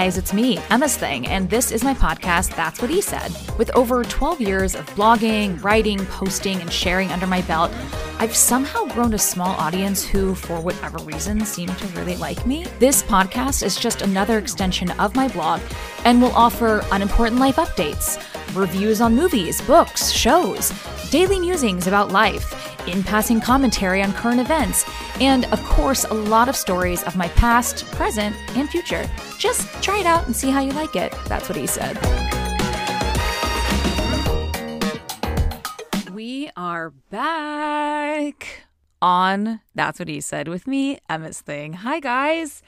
guys, it's me, Emma's Thing, and this is my podcast, That's What He Said. With over 12 years of blogging, writing, posting, and sharing under my belt, I've somehow grown a small audience who, for whatever reason, seem to really like me. This podcast is just another extension of my blog and will offer unimportant life updates, reviews on movies, books, shows, daily musings about life, in passing commentary on current events, and of course, a lot of stories of my past, present, and future. Just try it out and see how you like it. That's what he said. We are back on That's What He Said with me, Emma's Thing. Hi, guys.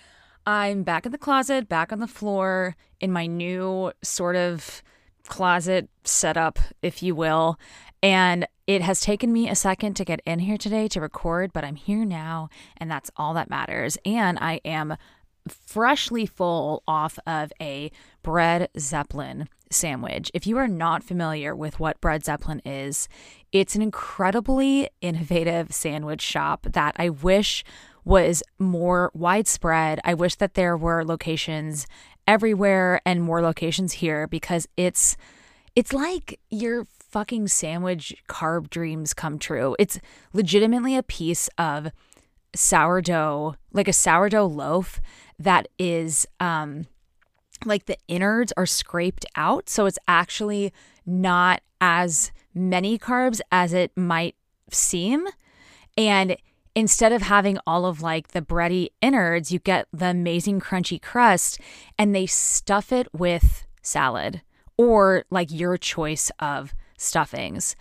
I'm back in the closet, back on the floor in my new sort of closet setup, if you will. And it has taken me a second to get in here today to record, but I'm here now, and that's all that matters. And I am freshly full off of a bread zeppelin sandwich. If you are not familiar with what bread zeppelin is, it's an incredibly innovative sandwich shop that I wish was more widespread. I wish that there were locations everywhere and more locations here because it's it's like your fucking sandwich carb dreams come true. It's legitimately a piece of sourdough, like a sourdough loaf that is um like the innards are scraped out, so it's actually not as many carbs as it might seem. And instead of having all of like the bready innards, you get the amazing crunchy crust and they stuff it with salad or like your choice of stuffings.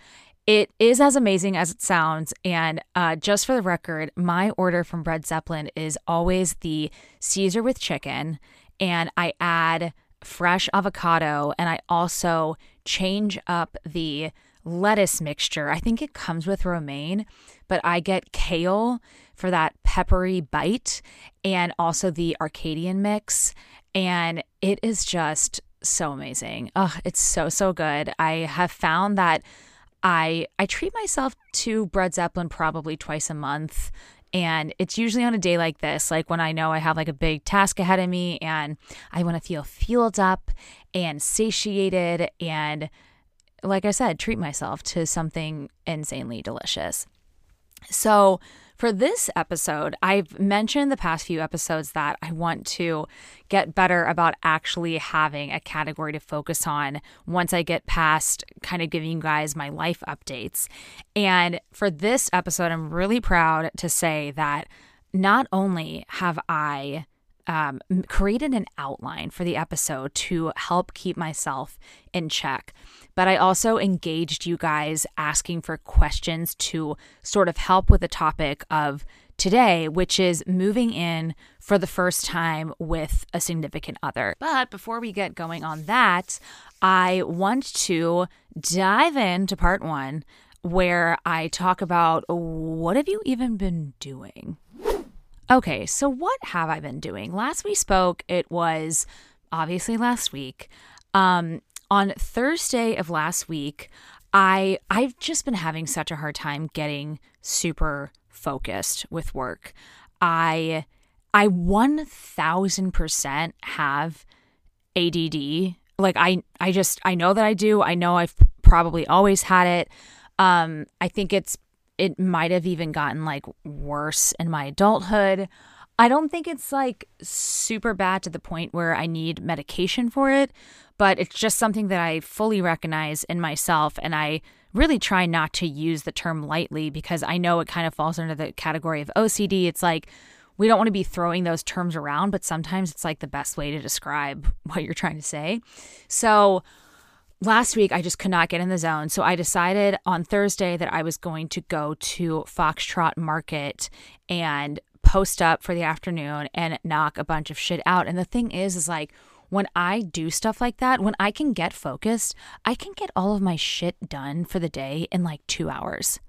It is as amazing as it sounds. And uh, just for the record, my order from Bread Zeppelin is always the Caesar with chicken. And I add fresh avocado and I also change up the lettuce mixture. I think it comes with romaine, but I get kale for that peppery bite and also the Arcadian mix. And it is just so amazing. Oh, it's so so good. I have found that I I treat myself to bread zeppelin probably twice a month and it's usually on a day like this like when I know I have like a big task ahead of me and I want to feel fueled up and satiated and like I said treat myself to something insanely delicious. So for this episode, I've mentioned the past few episodes that I want to get better about actually having a category to focus on once I get past kind of giving you guys my life updates. And for this episode, I'm really proud to say that not only have I um, created an outline for the episode to help keep myself in check. But I also engaged you guys asking for questions to sort of help with the topic of today, which is moving in for the first time with a significant other. But before we get going on that, I want to dive into part one where I talk about what have you even been doing? Okay, so what have I been doing? Last we spoke, it was obviously last week. Um, on Thursday of last week, I I've just been having such a hard time getting super focused with work. I I 1000% have ADD. Like I I just I know that I do. I know I've probably always had it. Um I think it's it might have even gotten like worse in my adulthood. I don't think it's like super bad to the point where I need medication for it, but it's just something that I fully recognize in myself. And I really try not to use the term lightly because I know it kind of falls under the category of OCD. It's like, we don't want to be throwing those terms around, but sometimes it's like the best way to describe what you're trying to say. So, last week I just could not get in the zone. So I decided on Thursday that I was going to go to Foxtrot Market and post up for the afternoon and knock a bunch of shit out. And the thing is, is like, when I do stuff like that, when I can get focused, I can get all of my shit done for the day in like two hours.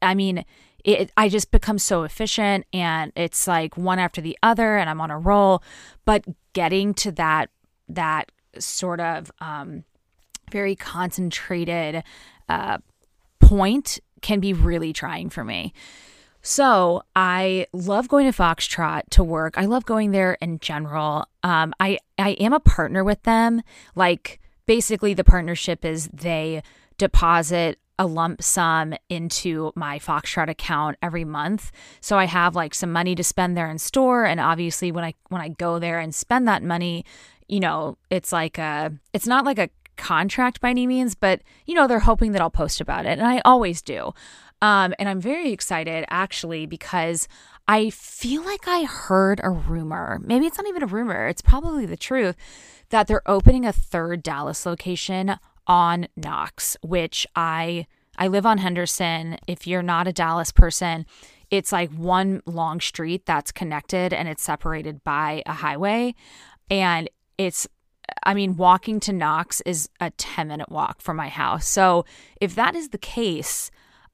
I mean, it, I just become so efficient and it's like one after the other and I'm on a roll. But getting to that, that sort of, um, very concentrated uh, point can be really trying for me. So I love going to Foxtrot to work. I love going there in general. Um, I I am a partner with them. Like basically, the partnership is they deposit a lump sum into my Foxtrot account every month. So I have like some money to spend there in store and obviously when I when I go there and spend that money, you know, it's like a it's not like a contract by any means, but you know, they're hoping that I'll post about it and I always do. Um and I'm very excited actually because I feel like I heard a rumor. Maybe it's not even a rumor, it's probably the truth that they're opening a third Dallas location on Knox, which I I live on Henderson. If you're not a Dallas person, it's like one long street that's connected and it's separated by a highway and it's I mean walking to Knox is a 10 minute walk from my house. So if that is the case,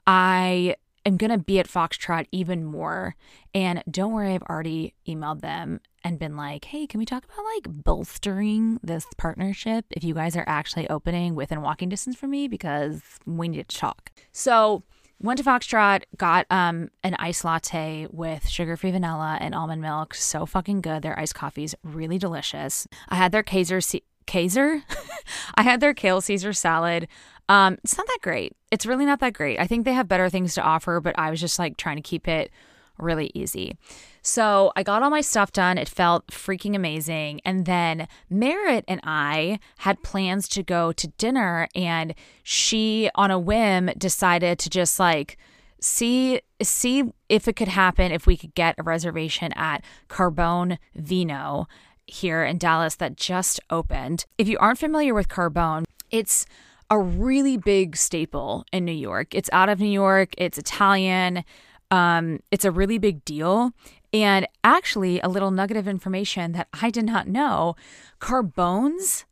I am going to be at Foxtrot even more. And don't worry, I've already emailed them and been like, hey, can we talk about like bolstering this partnership if you guys are actually opening within walking distance from me? Because we need to talk. So, went to Foxtrot, got um an iced latte with sugar-free vanilla and almond milk. So fucking good. Their iced coffee's really delicious. I had their Kaiser Kaiser. I had their kale Caesar salad. Um, it's not that great. It's really not that great. I think they have better things to offer, but I was just like trying to keep it really easy. So I got all my stuff done. It felt freaking amazing. And then Merritt and I had plans to go to dinner, and she, on a whim, decided to just like see see if it could happen if we could get a reservation at Carbone Vino here in Dallas that just opened. If you aren't familiar with Carbone, it's a really big staple in New York. It's out of New York, it's Italian. Um, it's a really big deal. And actually, a little nugget of information that I did not know Carbones,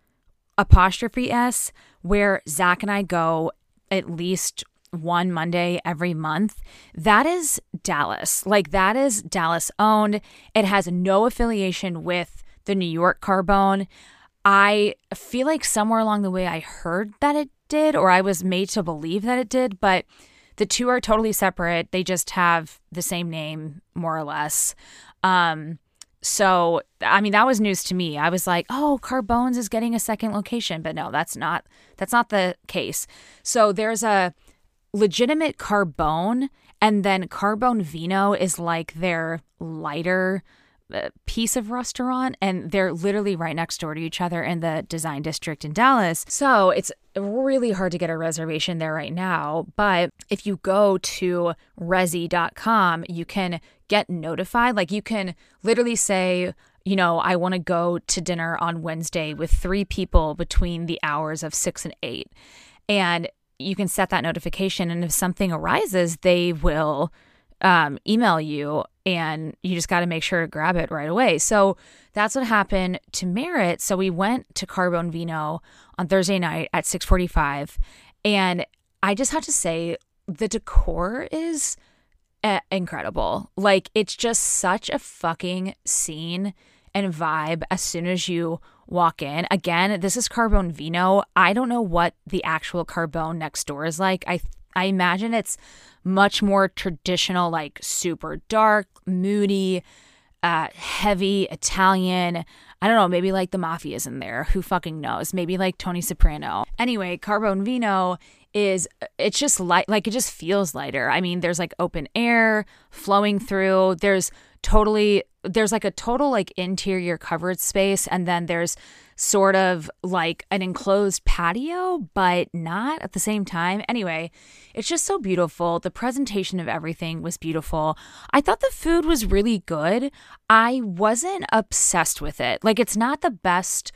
apostrophe S, where Zach and I go at least one Monday every month. That is Dallas. Like, that is Dallas owned. It has no affiliation with the New York Carbone. I feel like somewhere along the way I heard that it did, or I was made to believe that it did, but the two are totally separate. They just have the same name, more or less. Um, so, I mean, that was news to me. I was like, "Oh, Carbones is getting a second location," but no, that's not that's not the case. So there's a legitimate Carbone, and then Carbone Vino is like their lighter piece of restaurant and they're literally right next door to each other in the design district in Dallas. So it's really hard to get a reservation there right now. But if you go to resy.com, you can get notified. Like you can literally say, you know, I want to go to dinner on Wednesday with three people between the hours of six and eight. And you can set that notification. And if something arises, they will um, email you and you just got to make sure to grab it right away. So that's what happened to Merritt. So we went to Carbone Vino on Thursday night at 6:45 and I just have to say the decor is uh, incredible. Like it's just such a fucking scene and vibe as soon as you walk in. Again, this is Carbone Vino. I don't know what the actual Carbone next door is like. I I imagine it's much more traditional, like super dark, moody, uh, heavy Italian. I don't know, maybe like the mafia's in there. Who fucking knows? Maybe like Tony Soprano. Anyway, Carbone Vino is it's just light like it just feels lighter. I mean, there's like open air flowing through. There's totally there's like a total like interior covered space and then there's sort of like an enclosed patio but not at the same time. Anyway it's just so beautiful. The presentation of everything was beautiful. I thought the food was really good. I wasn't obsessed with it. Like it's not the best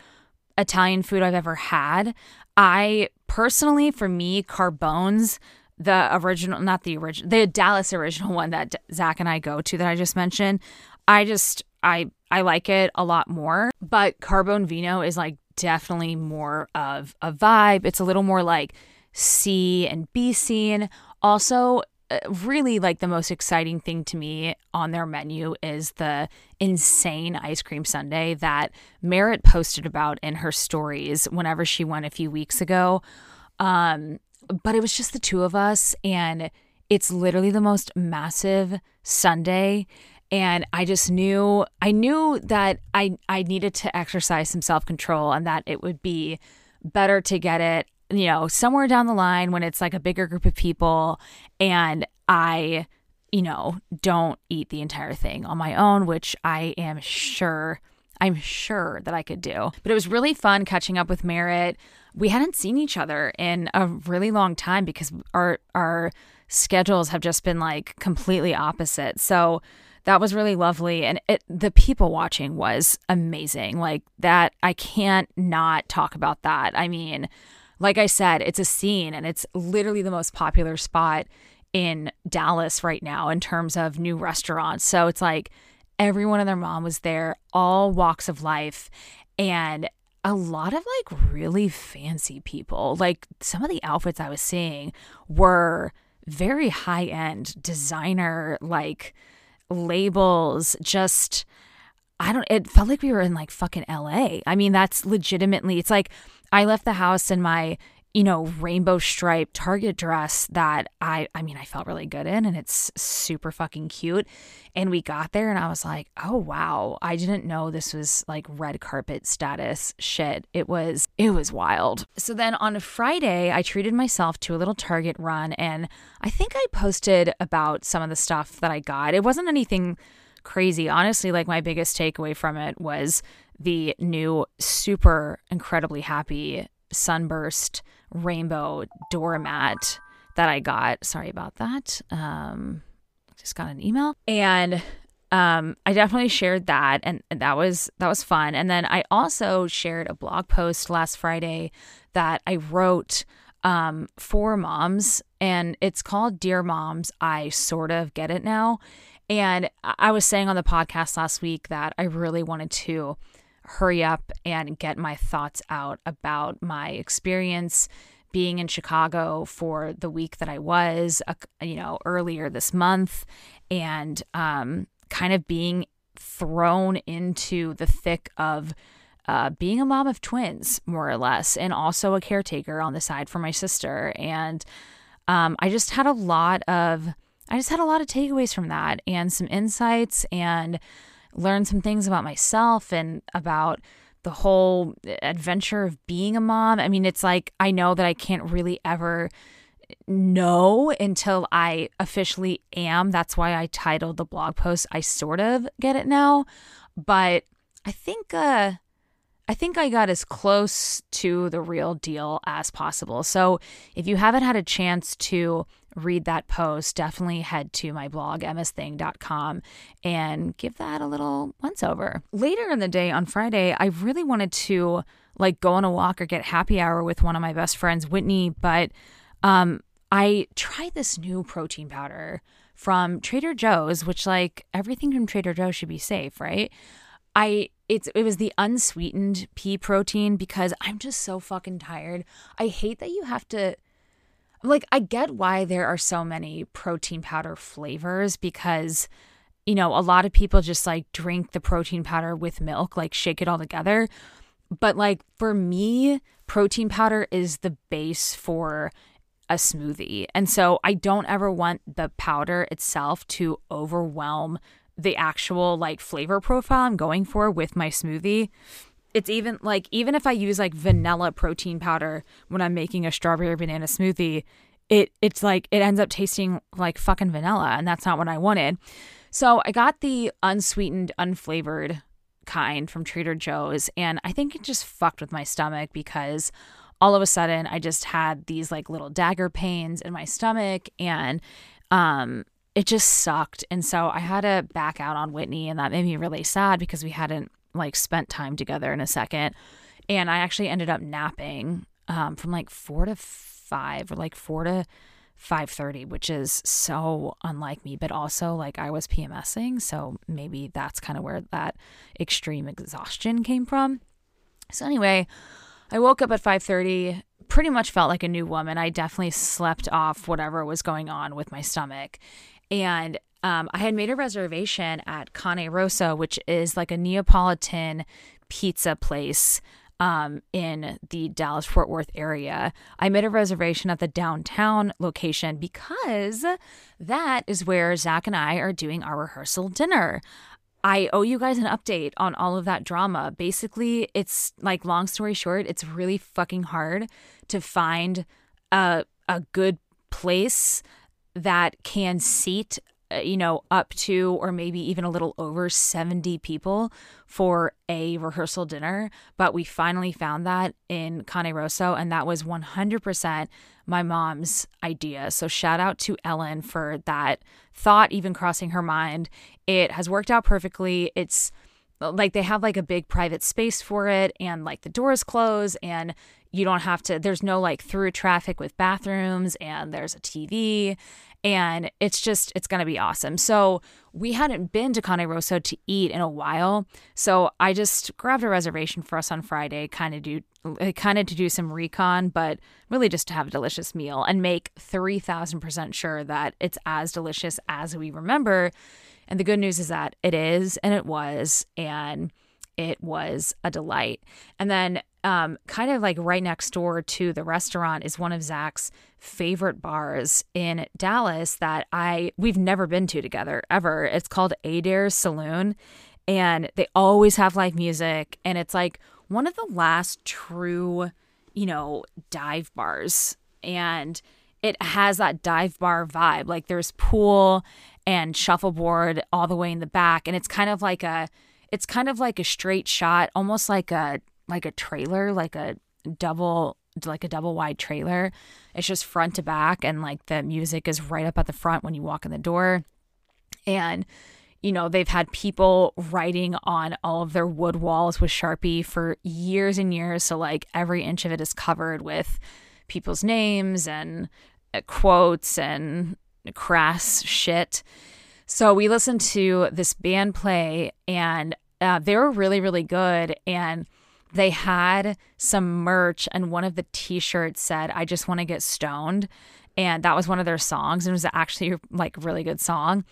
italian food i've ever had. I personally for me carbones the original, not the original, the Dallas original one that Zach and I go to that I just mentioned. I just I I like it a lot more. But Carbone Vino is like definitely more of a vibe. It's a little more like C and B scene. Also, uh, really like the most exciting thing to me on their menu is the insane ice cream sundae that Merritt posted about in her stories whenever she went a few weeks ago. Um, but it was just the two of us and it's literally the most massive sundae and I just knew I knew that I I needed to exercise some self-control and that it would be better to get it, you know, somewhere down the line when it's like a bigger group of people and I you know, don't eat the entire thing on my own, which I am sure I'm sure that I could do. But it was really fun catching up with Merritt. We hadn't seen each other in a really long time because our our schedules have just been like completely opposite. So that was really lovely. And it, the people watching was amazing. Like that i can't not talk about that. I mean like i said it's a scene and it's literally the most popular spot in dallas right now in terms of new restaurants. So it's like everyone and their mom was there all walks of life and a lot of like really fancy people. Like some of the outfits i was seeing were very high end designer like labels, just I don't it felt like we were in like fucking LA. I mean, that's legitimately it's like I left the house and my you know, rainbow striped Target dress that I I mean, I felt really good in and it's super fucking cute. And we got there and I was like, "Oh wow, I didn't know this was like red carpet status shit." It was it was wild. So then on Friday, I treated myself to a little Target run and I think I posted about some of the stuff that I got. It wasn't anything crazy. Honestly, like my biggest takeaway from it was the new super incredibly happy sunburst rainbow doormat that I got. Sorry about that. Um, just got an email and um, I definitely shared that and that was that was fun. And then I also shared a blog post last Friday that I wrote um, for moms and it's called Dear Moms, I sort of get it now. And I was saying on the podcast last week that I really wanted to hurry up and get my thoughts out about my experience being in Chicago for the week that I was, you know, earlier this month, and um, kind of being thrown into the thick of uh, being a mom of twins, more or less, and also a caretaker on the side for my sister. And um, I just had a lot of, I just had a lot of takeaways from that and some insights and learn some things about myself and about the whole adventure of being a mom. I mean, it's like I know that I can't really ever know until I officially am. That's why I titled the blog post I sort of get it now, but I think uh I think I got as close to the real deal as possible. So, if you haven't had a chance to read that post, definitely head to my blog, emmasthing.com, and give that a little once over. Later in the day on Friday, I really wanted to like go on a walk or get happy hour with one of my best friends, Whitney, but um, I tried this new protein powder from Trader Joe's, which like everything from Trader Joe's should be safe, right? I it's it was the unsweetened pea protein because I'm just so fucking tired. I hate that you have to like I get why there are so many protein powder flavors because you know, a lot of people just like drink the protein powder with milk, like shake it all together. But like for me, protein powder is the base for a smoothie. And so I don't ever want the powder itself to overwhelm the actual like flavor profile I'm going for with my smoothie it's even like even if I use like vanilla protein powder when I'm making a strawberry banana smoothie, it it's like it ends up tasting like fucking vanilla and that's not what I wanted. So I got the unsweetened, unflavored kind from Trader Joe's and I think it just fucked with my stomach because all of a sudden I just had these like little dagger pains in my stomach and um it just sucked. And so I had to back out on Whitney and that made me really sad because we hadn't like spent time together in a second. And I actually ended up napping um, from like four to five or like four to five thirty, which is so unlike me. But also like I was PMSing, so maybe that's kind of where that extreme exhaustion came from. So anyway, I woke up at five thirty. Pretty much felt like a new woman. I definitely slept off whatever was going on with my stomach. And um, I had made a reservation at Cane which is like a Neapolitan pizza place um, in the Dallas Fort Worth area. I made a reservation at the downtown location because that is where Zach and I are doing our rehearsal dinner. I owe you guys an update on all of that drama. Basically, it's like long story short, it's really fucking hard to find a a good place that can seat Uh, you know, up to or maybe even a little over 70 people for a rehearsal dinner. But we finally found that in Cane Rosso, and that was 100% my mom's idea. So shout out to Ellen for that thought even crossing her mind. It has worked out perfectly. It's like they have like a big private space for it and like the doors close and you don't have to there's no like through traffic with bathrooms and there's a TV and it's just it's going to be awesome. So we hadn't been to Cane Rosso to eat in a while, so I just grabbed a reservation for us on Friday, kind of do kind of to do some recon, but really just to have a delicious meal and make three thousand percent sure that it's as delicious as we remember. And the good news is that it is, and it was, and it was a delight. And then, um, kind of like right next door to the restaurant is one of Zach's favorite bars in Dallas that I we've never been to together ever. It's called Adair's Saloon, and they always have live music, and it's like one of the last true, you know, dive bars, and it has that dive bar vibe. Like there's pool and shuffleboard all the way in the back, and it's kind of like a it's kind of like a straight shot, almost like a like a trailer, like a double like a double wide trailer. It's just front to back and like the music is right up at the front when you walk in the door. And you know, they've had people writing on all of their wood walls with Sharpie for years and years, so like every inch of it is covered with people's names and uh, quotes and crass shit. So we listened to this band play, and uh, they were really, really good. And they had some merch, and one of the t shirts said, I just want to get stoned. And that was one of their songs. And it was actually like really good song.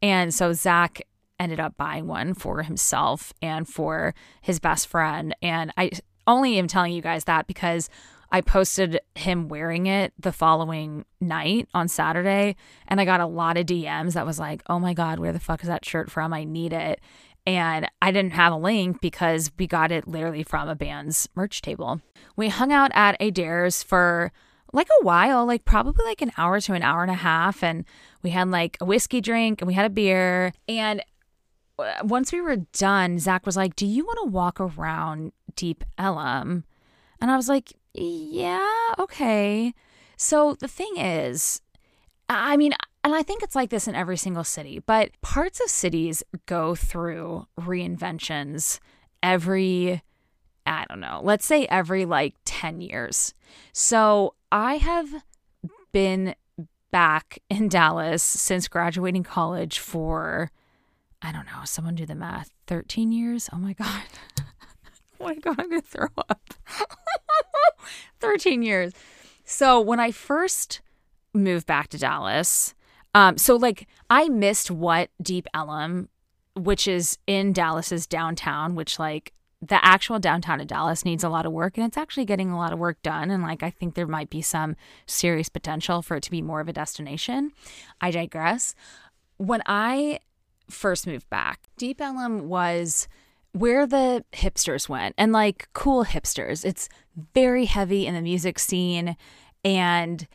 And so Zach ended up buying one for himself and for his best friend. And I only am telling you guys that because I posted him wearing it the following night on Saturday, and I got a lot of DMs that was like, oh my God, where the fuck is that shirt from? I need it. And I didn't have a link because we got it literally from a band's merch table. We hung out at Adair's for like a while, like probably like an hour to an hour and a half. And we had like a whiskey drink and we had a beer. And uh, once we were done, Zach was like, Do you want to walk around Deep Ellum? And I was like, yeah, okay. So the thing is, I mean, and I think it's like this in every single city, but parts of cities go through reinventions every, I don't know, let's say every like 10 years. So I have been back in Dallas since graduating college for, I don't know, someone do the math, 13 years? Oh my God. my God, I'm going to throw up. 13 years. So when I first moved back to Dallas, um, so like I missed what Deep Ellum, which is in Dallas's downtown, which like the actual downtown of Dallas needs a lot of work and it's actually getting a lot of work done. And like I think there might be some serious potential for it to be more of a destination. I digress. When I first moved back, Deep Ellum was where the hipsters went and like cool hipsters. It's very heavy in the music scene and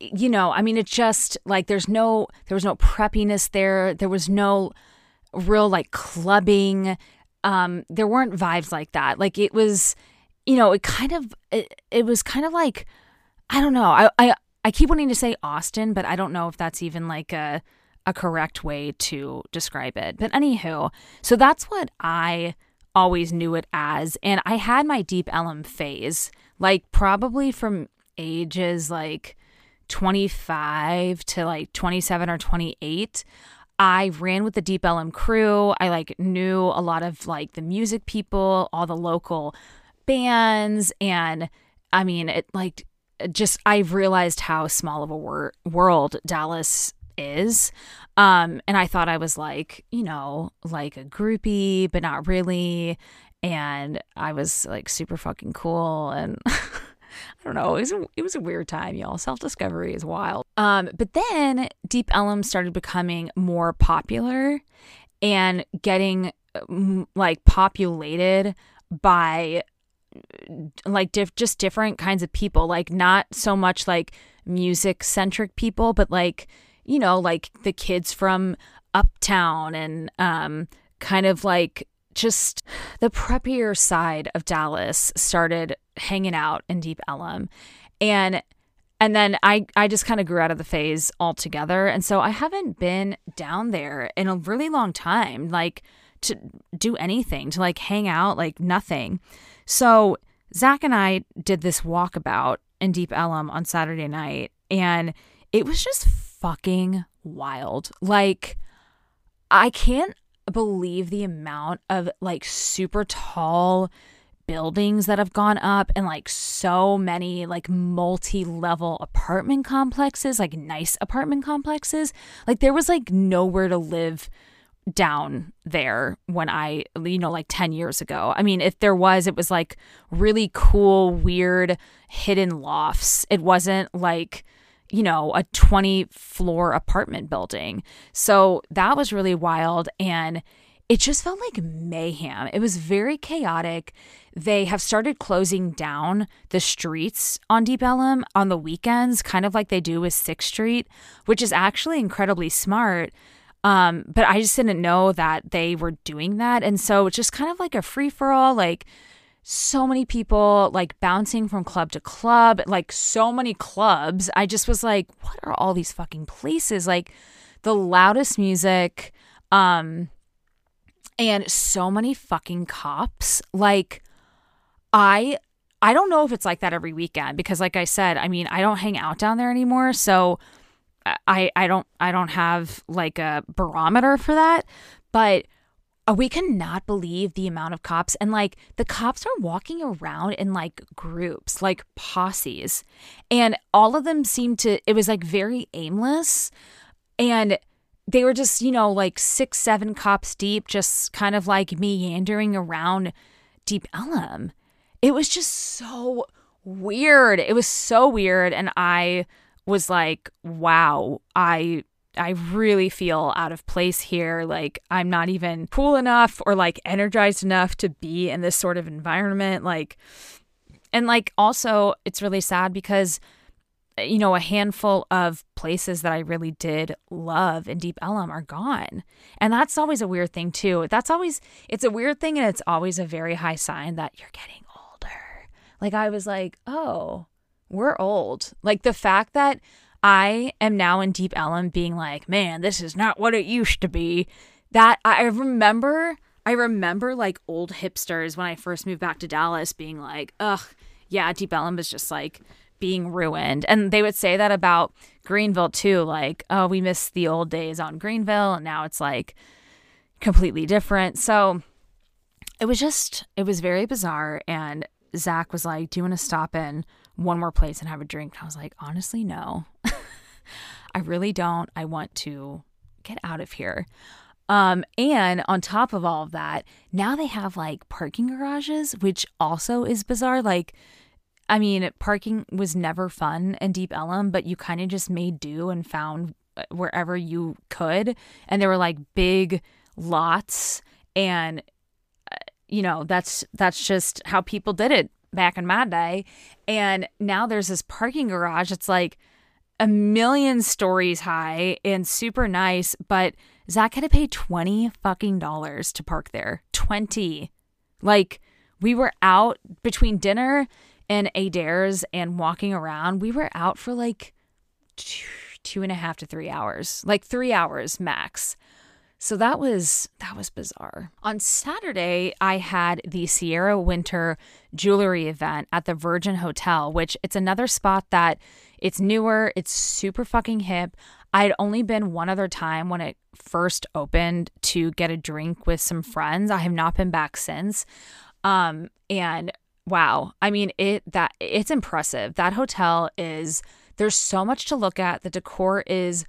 you know, I mean it just like there's no there was no preppiness there. There was no real like clubbing. Um there weren't vibes like that. Like it was you know, it kind of it, it was kind of like I don't know. I I I keep wanting to say Austin, but I don't know if that's even like a a correct way to describe it. But anywho, so that's what I always knew it as. And I had my Deep Ellum phase, like probably from ages like 25 to like 27 or 28. I ran with the Deep Ellum crew. I like knew a lot of like the music people, all the local bands. And I mean, it like just, I've realized how small of a wor- world Dallas is. Um, and I thought I was like, you know, like a groupie, but not really. and I was like super fucking cool and I don't know, it was a, it was a weird time, y'all. Self-discovery is wild. Um but then Deep Ellum started becoming more popular and getting like populated by like diff- just different kinds of people like not so much like music centric people but like you know like the kids from uptown and um kind of like just the preppier side of Dallas started hanging out in Deep Ellum. And and then I I just kind of grew out of the phase altogether. And so I haven't been down there in a really long time like to do anything to like hang out like nothing. So Zach and I did this walkabout in Deep Ellum on Saturday night, and it was just fucking wild. Like, I can't believe the amount of like super tall buildings that have gone up and like so many like multi-level apartment complexes like nice apartment complexes like there was like nowhere to live down there when I, you know, like 10 years ago. I mean, if there was, it was like really cool, weird, hidden lofts. It wasn't like, you know, a 20 floor apartment building. So that was really wild. And it just felt like mayhem. It was very chaotic. They have started closing down the streets on Deep Ellum on the weekends, kind of like they do with Sixth Street, which is actually incredibly smart um, but I just didn't know that they were doing that. And so it's just kind of like a free for all, like so many people like bouncing from club to club, like so many clubs. I just was like, what are all these fucking places? Like the loudest music, um, and so many fucking cops. Like, I I don't know if it's like that every weekend because like I said, I mean, I don't hang out down there anymore, so I I don't I don't have like a barometer for that, but Uh, we cannot believe the amount of cops and like the cops are walking around in like groups, like posses, and all of them seemed to it was like very aimless and they were just, you know, like 6 7 cops deep just kind of like meandering around Deep Ellum It was just so weird. It was so weird and I was like, wow, I I really feel out of place here. Like, I'm not even cool enough or like energized enough to be in this sort of environment. Like, and like, also, it's really sad because, you know, a handful of places that I really did love in Deep Ellum are gone. And that's always a weird thing, too. That's always, it's a weird thing and it's always a very high sign that you're getting older. Like, I was like, oh, we're old. Like the fact that I am now in Deep Ellum being like, man, this is not what it used to be. That I remember, I remember like old hipsters when I first moved back to Dallas being like, ugh, yeah, Deep Ellum is just like being ruined. And they would say that about Greenville too, like, oh, we miss the old days on Greenville. And now it's like completely different. So it was just, it was very bizarre. And Zach was like, do you want to stop in? One more place and have a drink. And I was like, honestly, no. I really don't. I want to get out of here. Um, and on top of all of that, now they have like parking garages, which also is bizarre. Like, I mean, parking was never fun in Deep Ellum, but you kind of just made do and found uh, wherever you could. And there were like big lots, and uh, you know that's that's just how people did it back in my day. And now there's this parking garage. It's like a million stories high and super nice, but Zach had to pay 20 fucking dollars to park there. 20. Like we were out between dinner and Adair's and walking around. We were out for like two, two and a half to three hours, like three hours max. So that was that was bizarre. On Saturday, I had the Sierra Winter jewelry event at the Virgin Hotel, which it's another spot that it's newer, it's super fucking hip. I'd only been one other time when it first opened to get a drink with some friends. I have not been back since. Um and wow, I mean it that it's impressive. That hotel is there's so much to look at. The decor is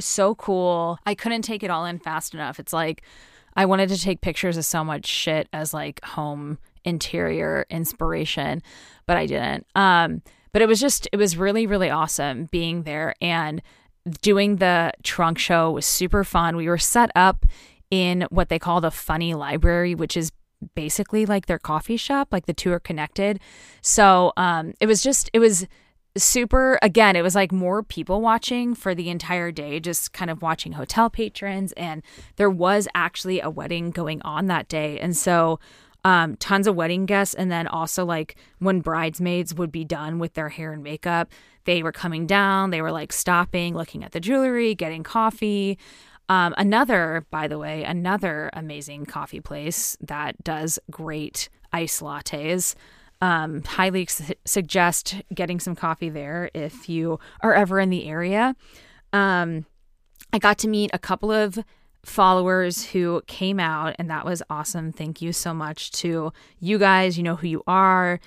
so cool. I couldn't take it all in fast enough. It's like I wanted to take pictures of so much shit as like home interior inspiration, but I didn't. Um, but it was just, it was really, really awesome being there and doing the trunk show was super fun. We were set up in what they call the funny library, which is basically like their coffee shop, like the two are connected. So um, it was just, it was super again it was like more people watching for the entire day just kind of watching hotel patrons and there was actually a wedding going on that day. And so um, tons of wedding guests and then also like when bridesmaids would be done with their hair and makeup they were coming down they were like stopping looking at the jewelry getting coffee. Um, another by the way another amazing coffee place that does great ice lattes um, highly su- suggest getting some coffee there if you are ever in the area. Um, I got to meet a couple of followers who came out, and that was awesome. Thank you so much to you guys. You know who you are.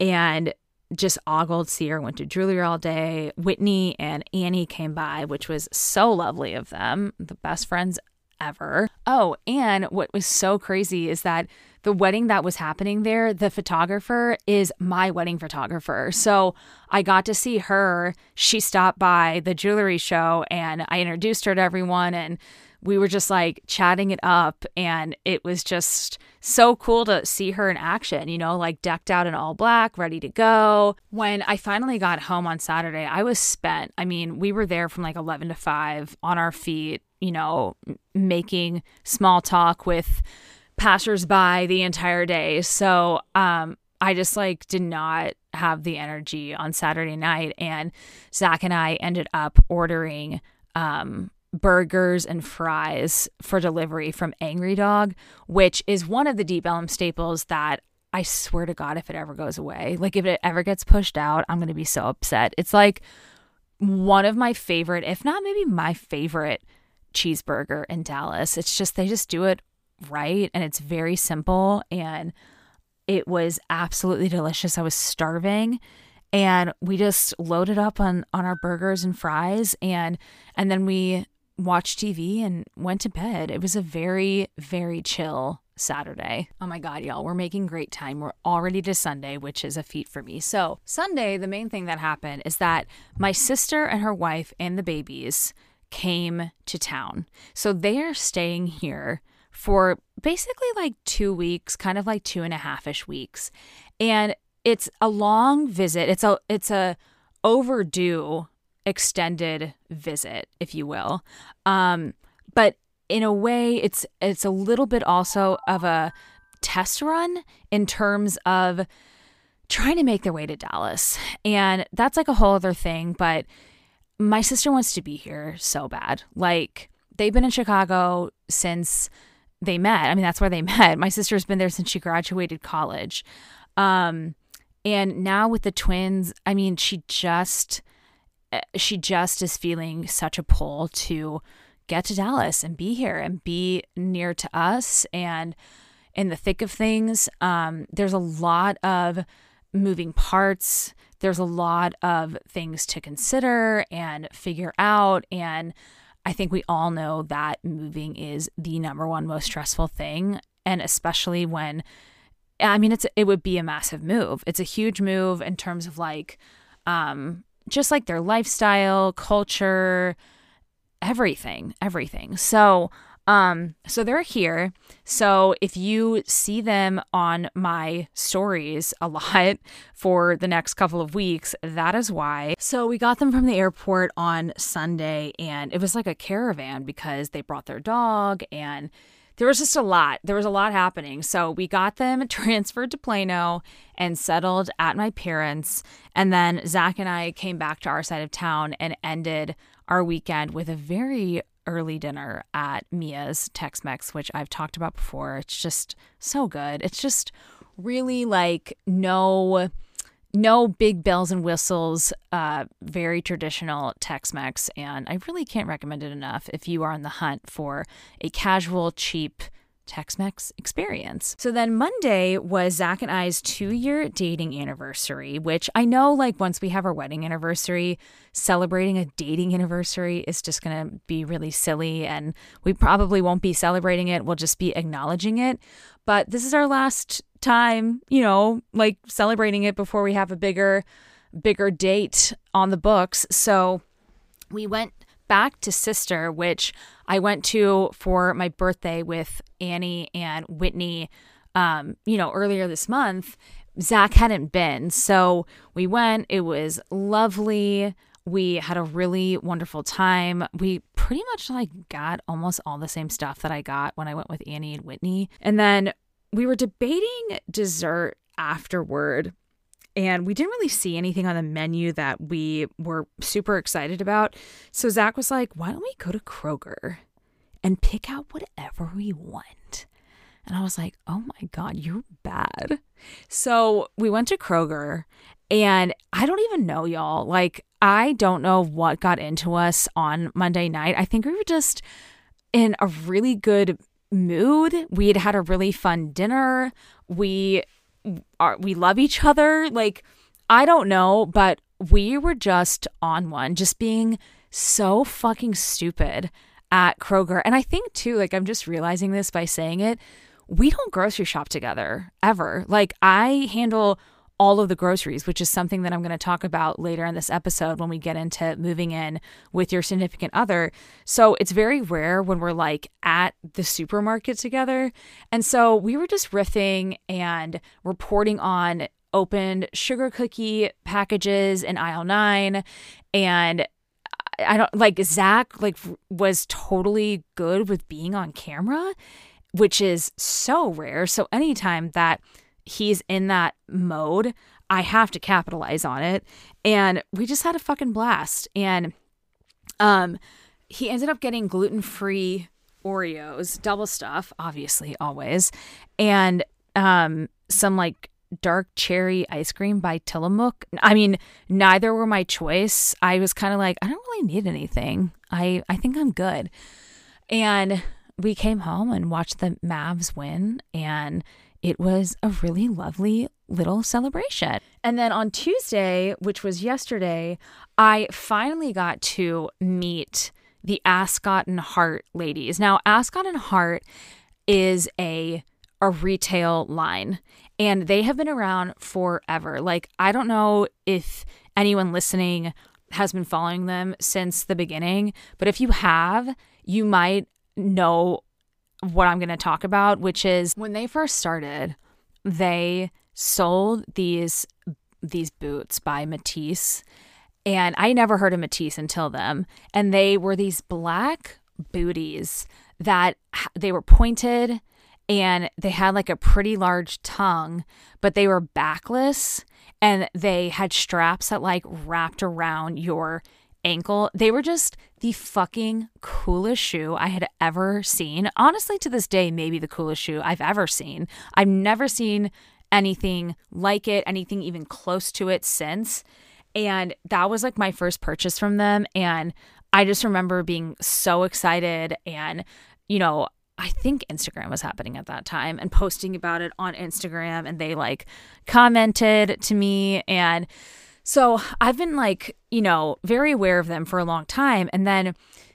And just ogled Sierra Winter jewelry all day. Whitney and Annie came by, which was so lovely of them, the best friends ever. Oh, and what was so crazy is that the wedding that was happening there, the photographer is my wedding photographer. So I got to see her. She stopped by the jewelry show and I introduced her to everyone and we were just like chatting it up and it was just so cool to see her in action, you know, like decked out in all black, ready to go. When I finally got home on Saturday, I was spent. I mean, we were there from like 11 to 5 on our feet, you know, making small talk with passersby the entire day. So um, I just like did not have the energy on Saturday night. And Zach and I ended up ordering um, burgers and fries for delivery from Angry Dog, which is one of the Deep Ellum staples that I swear to God, if it ever goes away, like if it ever gets pushed out, I'm going to be so upset. It's like one of my favorite, if not maybe my favorite cheeseburger in Dallas. It's just, they just do it right and it's very simple and it was absolutely delicious. I was starving and we just loaded up on on our burgers and fries and and then we watched TV and went to bed. It was a very very chill Saturday. Oh my god, y'all, we're making great time. We're already to Sunday, which is a feat for me. So, Sunday, the main thing that happened is that my sister and her wife and the babies came to town. So they are staying here for basically like two weeks, kind of like two and a half ish weeks. And it's a long visit. It's a it's a overdue extended visit, if you will. Um, but in a way, it's it's a little bit also of a test run in terms of trying to make their way to Dallas. And that's like a whole other thing, but my sister wants to be here so bad. Like they've been in Chicago since they met. I mean, that's where they met. My sister's been there since she graduated college. Um, and now with the twins, I mean, she just eh, she just is feeling such a pull to get to Dallas and be here and be near to us and in the thick of things. Um, there's a lot of moving parts. There's a lot of things to consider and figure out and I think we all know that moving is the number one most stressful thing. And especially when, I mean, it's, it would be a massive move. It's a huge move in terms of like, um, just like their lifestyle, culture, everything, everything. So, um, so they're here. So if you see them on my stories a lot for the next couple of weeks, that is why. So we got them from the airport on Sunday and it was like a caravan because they brought their dog and there was just a lot. There was a lot happening. So we got them transferred to Plano and settled at my parents. And then Zach and I came back to our side of town and ended our weekend with a very early dinner at Mia's Tex Mex, which I've talked about before. It's just so good. It's just really like no no big bells and whistles, uh, very traditional Tex Mex. And I really can't recommend it enough if you are on the hunt for a casual, cheap Tex Mex experience. So then Monday was Zach and I's two year dating anniversary, which I know, like, once we have our wedding anniversary, celebrating a dating anniversary is just going to be really silly. And we probably won't be celebrating it. We'll just be acknowledging it. But this is our last time, you know, like celebrating it before we have a bigger, bigger date on the books. So we went back to Sister, which I went to for my birthday with Annie and Whitney, um, you know, earlier this month. Zach hadn't been. So we went. It was lovely. We had a really wonderful time. We pretty much like got almost all the same stuff that I got when I went with Annie and Whitney. And then we were debating dessert afterward and we didn't really see anything on the menu that we were super excited about. So Zach was like, why don't we go to Kroger and pick out whatever we want? And I was like, oh my God, you're bad. So we went to Kroger and I don't even know, y'all. Like, I don't know what got into us on Monday night. I think we were just in a really good mood. We had had a really fun dinner. We are we love each other. Like i don't know but we were just on one just being so fucking stupid at kroger. And i think too like i'm just realizing this by saying it we don't grocery shop together ever. Like i handle all of the groceries, which is something that I'm going to talk about later in this episode when we get into moving in with your significant other. So it's very rare when we're like at the supermarket together. And so we were just riffing and reporting on opened sugar cookie packages in aisle nine. And I don't like Zach, like, was totally good with being on camera, which is so rare. So anytime that he's in that mode, I have to capitalize on it. And we just had a fucking blast. And um he ended up getting gluten-free Oreos, double stuff, obviously, always, and um some like dark cherry ice cream by Tillamook. I mean, neither were my choice. I was kind of like, I don't really need anything. I I think I'm good. And we came home and watched the Mavs win and it was a really lovely little celebration. And then on Tuesday, which was yesterday, I finally got to meet the Ascot and Hart ladies. Now, Ascot and Hart is a a retail line and they have been around forever. Like I don't know if anyone listening has been following them since the beginning, but if you have, you might know what I'm going to talk about, which is when they first started, they sold these these boots by Matisse. And I never heard of Matisse until them. And they were these black booties that they were pointed and they had like a pretty large tongue, but they were backless and they had straps that like wrapped around your ankle. They were just the fucking coolest shoe I had ever seen. Honestly, to this day, maybe the coolest shoe I've ever seen. I've never seen anything like it, anything even close to it since. And that was like my first purchase from them. And I just remember being so excited. And, you know, I think Instagram was happening at that time and posting about it on Instagram. And they like commented to me. And, so I've been like, you know, very aware of them for a long time. And then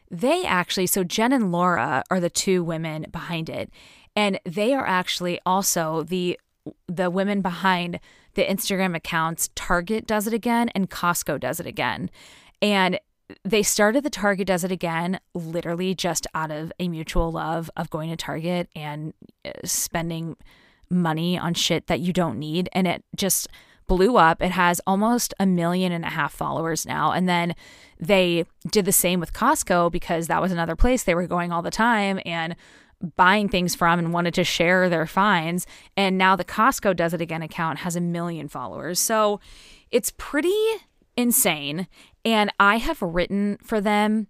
they actually, so Jen and Laura are the two women behind it. And they are actually also the the women behind the Instagram accounts Target does it again and Costco does it again. And they started the Target does it again literally just out of a mutual love of going to Target and uh, spending money on shit that you don't need and it just blew up. It has almost a million and a half followers now. And then they did the same with Costco because that was another place they were going all the time and buying things from and wanted to share their finds. And now the Costco Does It Again account has a million followers. So it's pretty insane. And I have written for them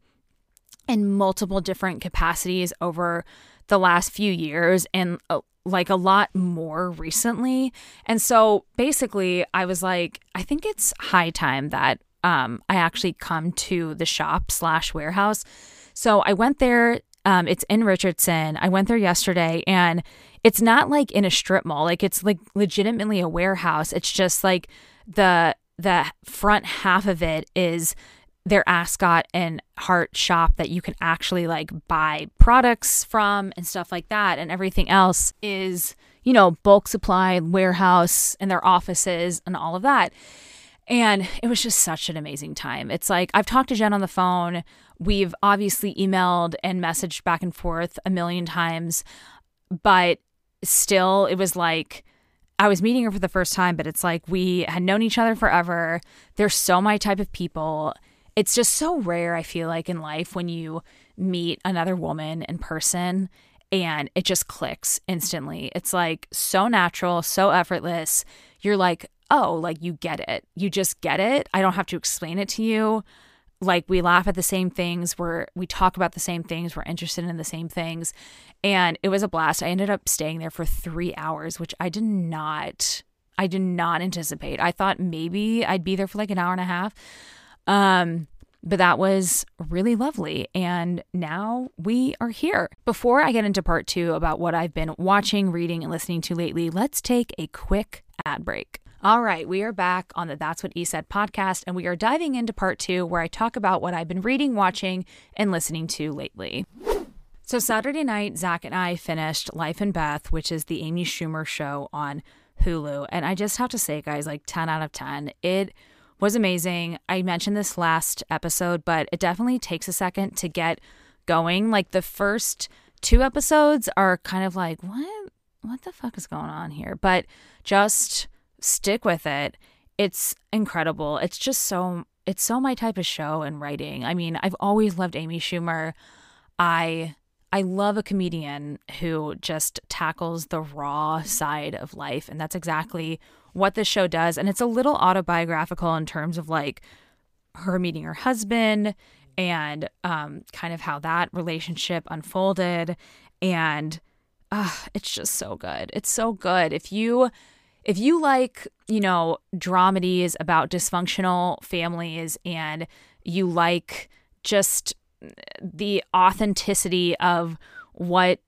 in multiple different capacities over the last few years. And uh, like a lot more recently. And so basically, I was like, I think it's high time that um, I actually come to the shop slash warehouse. So I went there Um, it's in Richardson. I went there yesterday and it's not like in a strip mall. Like it's like legitimately a warehouse. It's just like the the front half of it is their Ascot and Hart shop that you can actually like buy products from and stuff like that and everything else is you know bulk supply warehouse and their offices and all of that. And it was just such an amazing time. It's like i've talked to jen on the phone. We've obviously emailed and messaged back and forth a million times but still it was like I was meeting her for the first time, but it's like we had known each other forever. They're so my type of people it's just so rare, I feel like, in life when you meet another woman in person and it just clicks instantly. It's like so natural, so effortless. You're like, oh, like you get it. You just get it. I don't have to explain it to you. Like we laugh at the same things, we're we talk about the same things, we're interested in the same things. And it was a blast. I ended up staying there for three hours, which I did not I did not anticipate. I thought maybe I'd be there for like an hour and a half. Um, but that was really lovely. And now we are here. Before I get into part two about what I've been watching, reading, and listening to lately, let's take a quick ad break. All right, we are back on the That's What E Said podcast, and we are diving into part two where I talk about what I've been reading, watching, and listening to lately. So, Saturday night, Zach and I finished Life and Beth, which is the Amy Schumer show on Hulu. And I just have to say, guys, like 10 out of 10. It was amazing. I mentioned this last episode, but it definitely takes a second to get going. Like the first two episodes are kind of like, what what the fuck is going on here? But just stick with it. It's incredible. It's just so it's so my type of show and writing. I mean, I've always loved Amy Schumer. I I love a comedian who just tackles the raw side of life and that's exactly what this show does. And it's a little autobiographical in terms of like her meeting her husband and um, kind of how that relationship unfolded. And uh, it's just so good. It's so good. If you if you like, you know, dramedies about dysfunctional families and you like just the authenticity of what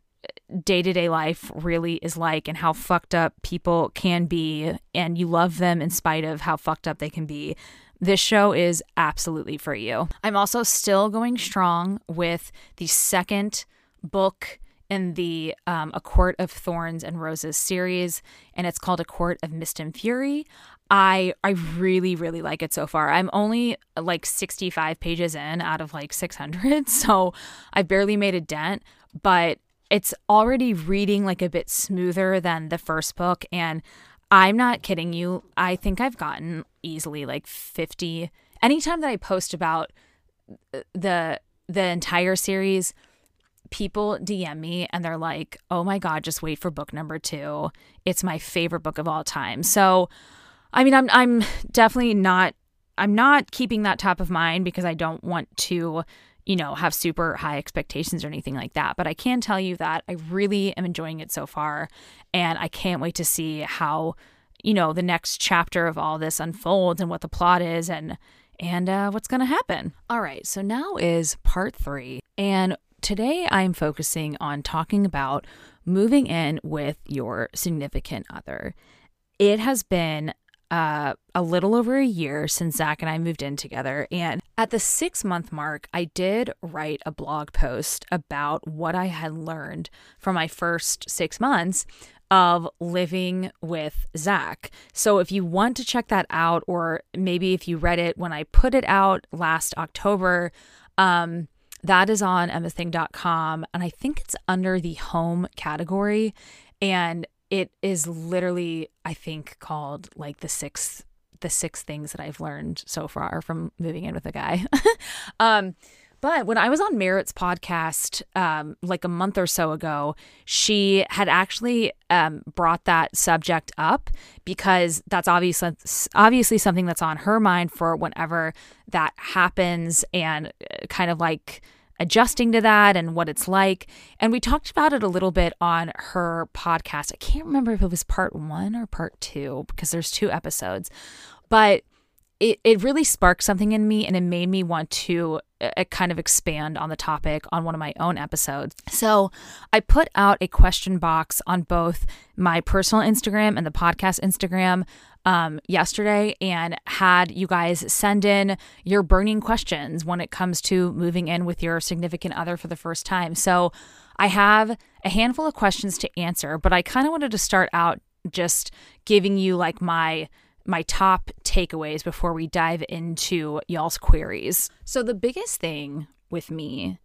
day to day life really is like and how fucked up people can be, and you love them in spite of how fucked up they can be, this show is absolutely for you. I'm also still going strong with the second book in the um, A Court of Thorns and Roses series, and it's called A Court of Mist and Fury. I I really really like it so far. I'm only like 65 pages in out of like 600, so I barely made a dent, but it's already reading like a bit smoother than the first book and I'm not kidding you. I think I've gotten easily like 50 anytime that I post about uh, the the entire series people DM me and they're like, "Oh my god, just wait for book number 2. It's my favorite book of all time." So, I mean, I'm I'm definitely not I'm not keeping that top of mind because I don't want to you know, have super high expectations or anything like that. But I can tell you that I really am enjoying it so far. And I can't wait to see how, you know, the next chapter of all this unfolds and what the plot is and and uh, what's going to happen. All right, so now is part three. And today I'm focusing on talking about moving in with your significant other. It has been uh, a little over a year since Zach and I moved in together. And at the six month mark, I did write a blog post about what I had learned from my first six months of living with Zach. So if you want to check that out, or maybe if you read it when I put it out last October, um, that is on emmathing.com. And I think it's under the home category. And it is literally i think called like the six the six things that i've learned so far from moving in with a guy. Um but when I was on Merritt's podcast, um, like a month or so ago, she had actually um, brought that subject up because that's obviously obviously something that's on her mind for whenever that happens, and uh, kind of like adjusting to that and what it's like. And we talked about it a little bit on her podcast. I can't remember if it was part one or part two because there's two episodes, but it, it really sparked something in me and it made me want to uh, kind of expand on the topic on one of my own episodes. So I put out a question box on both my personal Instagram and the podcast Instagram um, yesterday and had you guys send in your burning questions when it comes to moving in with your significant other for the first time. So I have a handful of questions to answer, but I kind of wanted to start out just giving you like my my top takeaways before we dive into y'all's queries. So, the biggest thing with me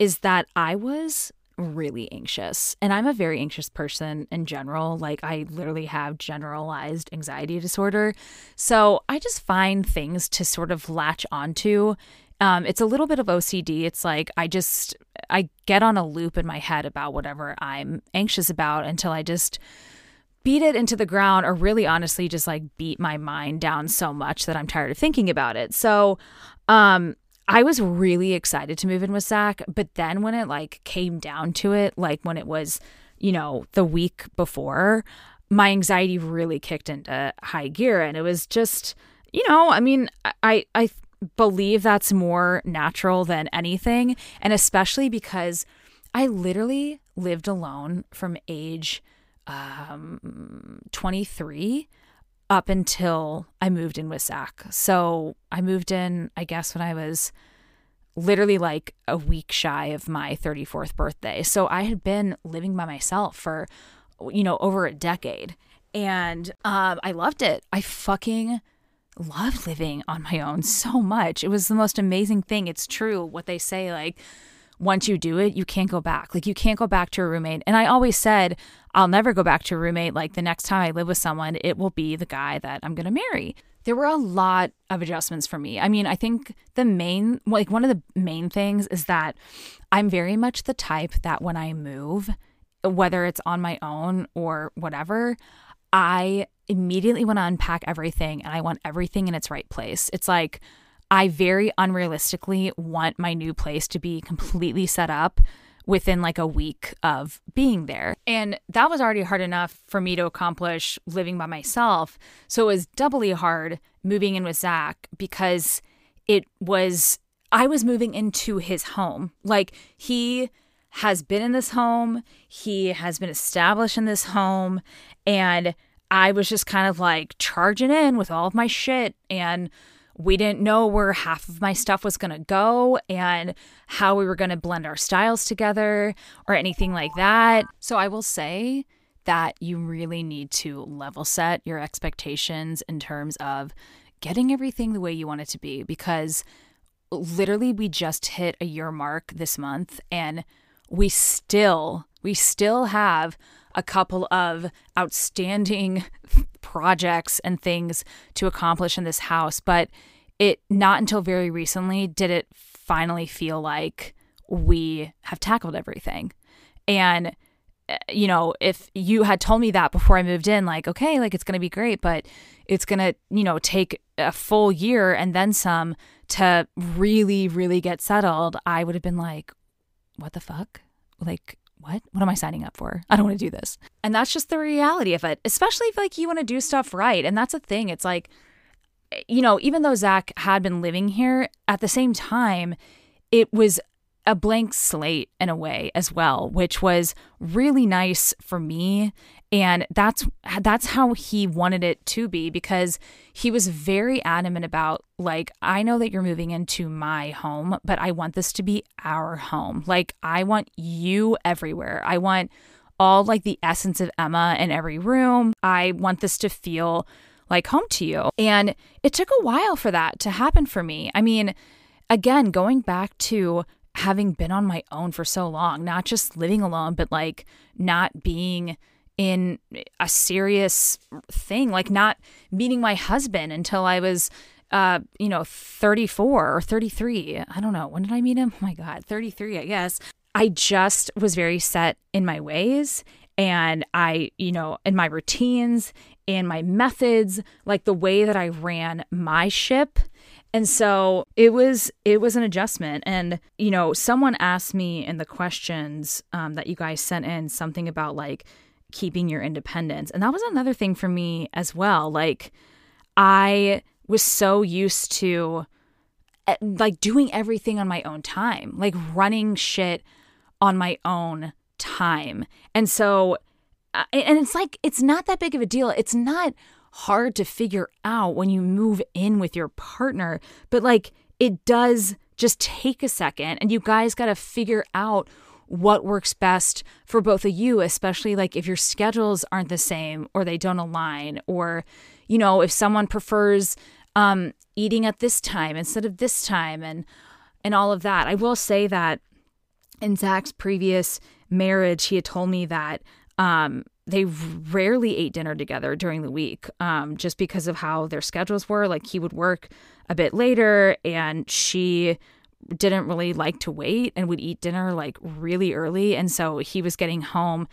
is that I was really anxious. And I'm a very anxious person in general. Like, I literally have generalized anxiety disorder. So, I just find things to sort of latch onto. Um, it's a little bit of OCD. It's like I just, I get on a loop in my head about whatever I'm anxious about until I just beat it into the ground or really honestly just like beat my mind down so much that I'm tired of thinking about it. So, um, I was really excited to move in with Zach, but then when it like came down to it, like when it was, you know, the week before, my anxiety really kicked into high gear. And it was just, you know, I mean, I I believe that's more natural than anything, and especially because I literally lived alone from age um, 23 up until I moved in with Zach. So I moved in, I guess, when I was literally like a week shy of my 34th birthday. So I had been living by myself for, you know, over a decade. And um, I loved it. I fucking loved living on my own so much. It was the most amazing thing. It's true what they say, like, once you do it, you can't go back. Like you can't go back to a roommate. And I always said, I'll never go back to a roommate. Like the next time I live with someone, it will be the guy that I'm going to marry. There were a lot of adjustments for me. I mean, I think the main, like one of the main things is that I'm very much the type that when I move, whether it's on my own or whatever, I immediately want to unpack everything and I want everything in its right place. It's like, I very unrealistically want my new place to be completely set up within like a week of being there. And that was already hard enough for me to accomplish living by myself. So it was doubly hard moving in with Zach because it was, I was moving into his home. Like he has been in this home, he has been established in this home. And I was just kind of like charging in with all of my shit and we didn't know where half of my stuff was going to go and how we were going to blend our styles together or anything like that. So I will say that you really need to level set your expectations in terms of getting everything the way you want it to be because literally we just hit a year mark this month and we still we still have a couple of outstanding projects and things to accomplish in this house, but it not until very recently did it finally feel like we have tackled everything. And eh, you know, if you had told me that before I moved in, like, okay, like it's going to be great, but it's going to, you know, take a full year and then some to really, really get settled, I would have been like, what the fuck? Like, what? What am I signing up for? I don't want to do this. And that's just the reality of it, especially if like you want to do stuff right. And that's a thing. It's like, eh, you know, even though Zach had been living here, at the same time, it was a blank slate in a way as well, which was really nice for me. And that's that's how he wanted it to be because he was very adamant about like I know that you're moving into my home, but I want this to be our home. Like I want you everywhere. I want all like the essence of Emma in every room. I want this to feel like home to you. And it took a while for that to happen for me. I mean, again, going back to having been on my own for so long, not just living alone, but like not being in a serious thing, like not meeting my husband until I was uh, you know, 34 or 33. I don't know. When did I meet him? Oh my God, 33, I guess. I just was very set in my ways and I, you know, in my routines and my methods, like the way that I ran my ship. And so it was it was an adjustment. And you know, someone asked me in the questions um, that you guys sent in something about like keeping your independence, and that was another thing for me as well. Like I was so used to eh, like doing everything on my own time, like running shit on my own time. And so, uh, and it's like, it's not that big of a deal. It's not hard to figure out when you move in with your partner, but like it does just take a second and you guys got to figure out what works best for both of you, especially like if your schedules aren't the same or they don't align, or, you know, if someone prefers um, eating at this time instead of this time and and all of that. I will say that in Zach's previous marriage, he had told me that um, they rarely ate dinner together during the week um, just because of how their schedules were. Like he would work a bit later and she didn't really like to wait and would eat dinner like really early. And so he was getting home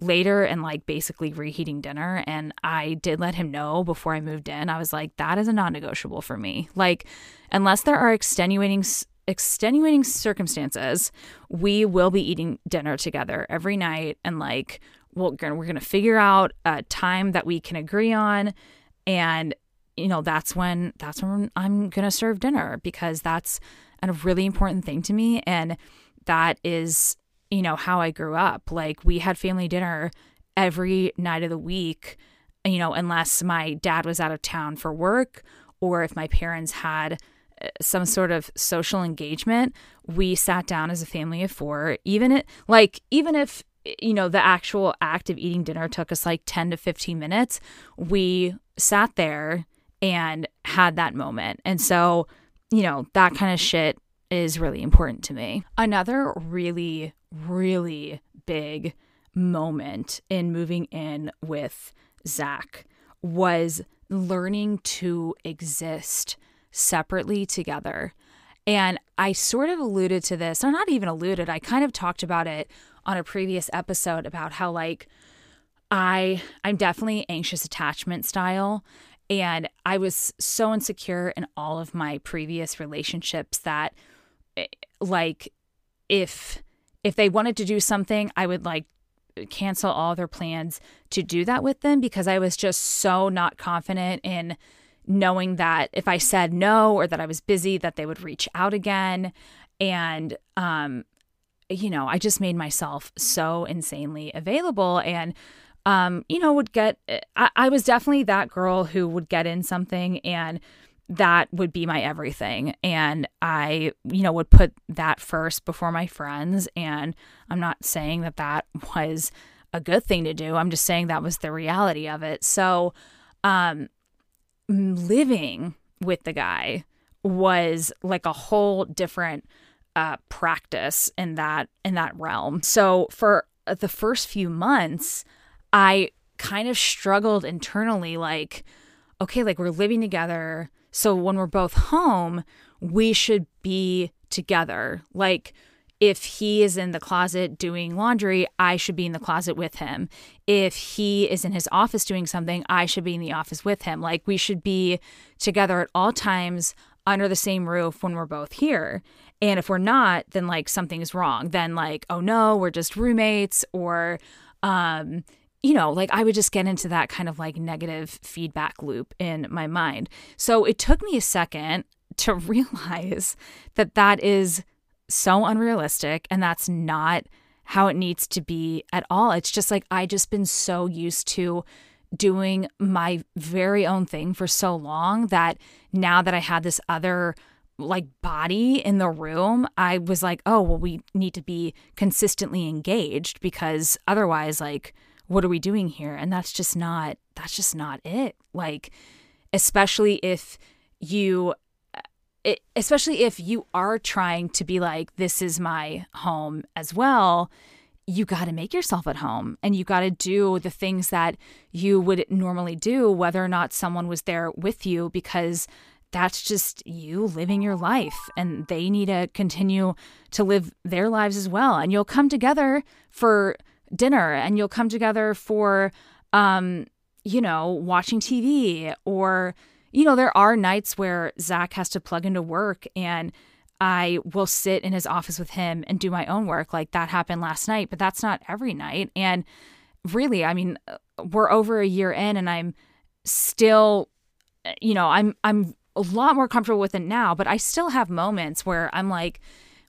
later and like basically reheating dinner. And I did let him know before I moved in. I was like, that is a non negotiable for me. Like, unless there are extenuating extenuating circumstances, we will be eating dinner together every night and like we're gonna we're gonna figure out a time that we can agree on. And you know that's when that's when I'm gonna serve dinner because that's a really important thing to me. And that is you know how I grew up. Like we had family dinner every night of the week you know unless my dad was out of town for work or if my parents had uh, some sort of social engagement we sat down as a family of four. Even it like even if you know, the actual act of eating dinner took us like 10 to 15 minutes. We sat there and had that moment. And so, you know, that kind of shit is really important to me. Another really, really big moment in moving in with Zach was learning to exist separately together. And I sort of alluded to this, or not even alluded, I kind of talked about it on a previous episode about how like I I'm definitely anxious attachment style and I was so insecure in all of my previous relationships that eh, like if if they wanted to do something I would like cancel all their plans to do that with them because I was just so not confident in knowing that if I said no or that I was busy that they would reach out again. And um you know, I just made myself so insanely available and um, you know, would get I, I was definitely that girl who would get in something and that would be my everything. And I, you know, would put that first before my friends. And I'm not saying that that was a good thing to do. I'm just saying that was the reality of it. So, um, living with the guy was like a whole different uh, practice in that in that realm. So for the first few months, I kind of struggled internally, like, okay, like we're living together. So when we're both home, we should be together. Like if he is in the closet doing laundry, I should be in the closet with him. If he is in his office doing something, I should be in the office with him. Like we should be together at all times under the same roof when we're both here. And if we're not, then like something's wrong. Then like, oh no, we're just roommates or um you know, like I would just get into that kind of like negative feedback loop in my mind. So it took me a second to realize that that is so unrealistic and that's not how it needs to be at all. It's just like I just been so used to doing my very own thing for so long that now that I had this other like body in the room, I was like, oh, well, we need to be consistently engaged because otherwise, like, what are we doing here? And that's just not, that's just not it. Like, especially if you, it, eh, especially if you are trying to be like, this is my home as well, you got to make yourself at home and you got to do the things that you would normally do, whether or not someone was there with you, because that's just you living your life and they need to continue to live their lives as well. And you'll come together for dinner and you'll come together for um you know watching TV or you know there are nights where Zach has to plug into work and I will sit in his office with him and do my own work. Like that happened last night but that's not every night. And really I mean we're over a year in and I'm still you know I'm I'm a lot more comfortable with it now, but I still have moments where I'm like,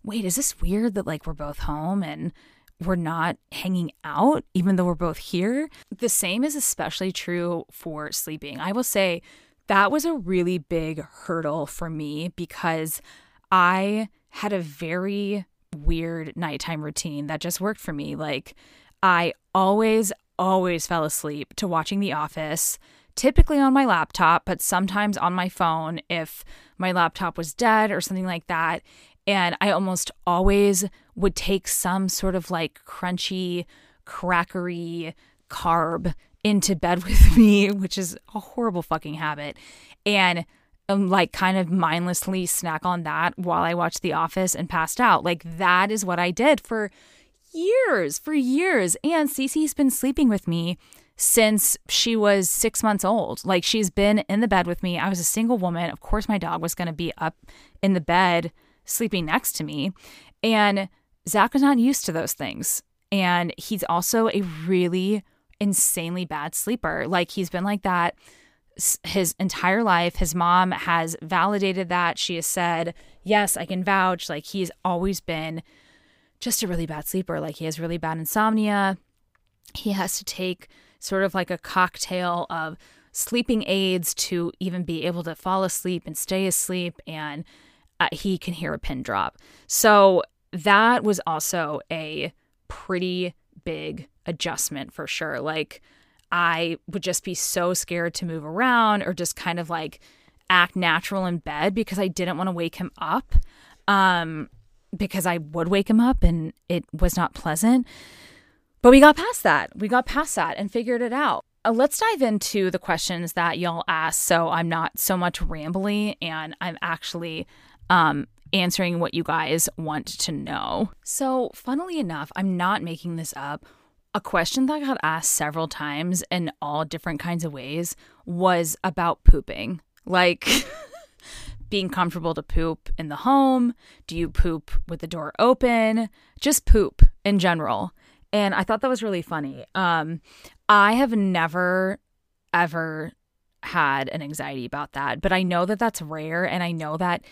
wait, is this weird that like we're both home and we're not hanging out, even though we're both here? The same is especially true for sleeping. I will say that was a really big hurdle for me because I had a very weird nighttime routine that just worked for me. Like, I always, always fell asleep to watching The Office, typically on my laptop, but sometimes on my phone if my laptop was dead or something like that. And I almost always would take some sort of like crunchy, crackery carb into bed with me, which is a horrible fucking habit. And um, like kind of mindlessly snack on that while I watched The Office and passed out. Like that is what I did for years, for years. And Cece's been sleeping with me since she was six months old. Like she's been in the bed with me. I was a single woman. Of course, my dog was going to be up in the bed sleeping next to me. And Zach was not used to those things. And he's also a really insanely bad sleeper. Like he's been like that his entire life. His mom has validated that. She has said, Yes, I can vouch. Like he's always been just a really bad sleeper. Like he has really bad insomnia. He has to take sort of like a cocktail of sleeping aids to even be able to fall asleep and stay asleep. And uh, he can hear a pin drop. So that was also a pretty big adjustment for sure. Like, I would just be so scared to move around or just kind of like act natural in bed because I didn't want to wake him up. Um, because I would wake him up and it was not pleasant. But we got past that. We got past that and figured it out. Uh, let's dive into the questions that y'all asked so I'm not so much rambly and I'm actually um, answering what you guys want to know. So, funnily enough, I'm not making this up. A question that got asked several times in all different kinds of ways was about pooping. Like, being comfortable to poop in the home? Do you poop with the door open? Just poop in general. And I thought that was really funny. Um, I have never, ever had an anxiety about that, but I know that that's rare. And I know that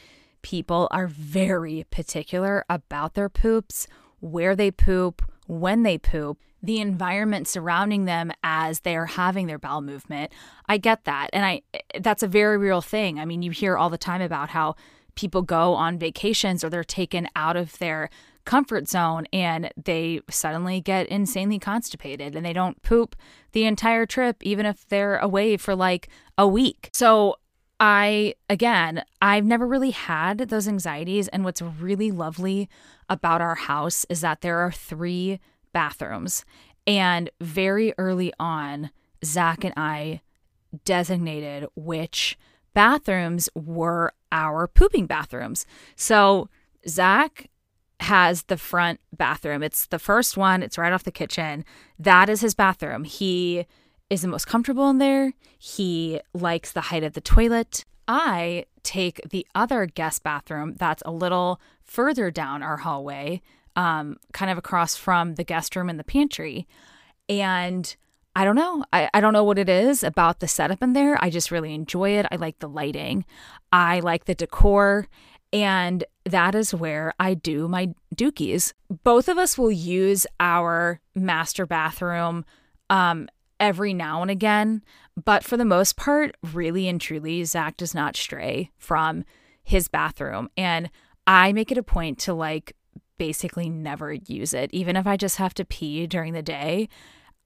people are very particular about their poops, where they poop, when they poop the environment surrounding them as they're having their bowel movement. I get that. And I that's a very real thing. I mean, you hear all the time about how people go on vacations or they're taken out of their comfort zone and they suddenly get insanely constipated and they don't poop the entire trip even if they're away for like a week. So I, again, I've never really had those anxieties. And what's really lovely about our house is that there are three bathrooms. And very early on, Zach and I designated which bathrooms were our pooping bathrooms. So Zach has the front bathroom. It's the first one, it's right off the kitchen. That is his bathroom. He is the most comfortable in there. He likes the height of the toilet. I take the other guest bathroom that's a little further down our hallway um, kind of across from the guest room and the pantry. And I don't know. I, I don't know what it is about the setup in there. I just really enjoy it. I like the lighting, I like the decor. And that is where I do my dookies. Both of us will use our master bathroom um, every now and again. But for the most part, really and truly, Zach does not stray from his bathroom. And I make it a point to like basically never use it. Even if I just have to pee during the day,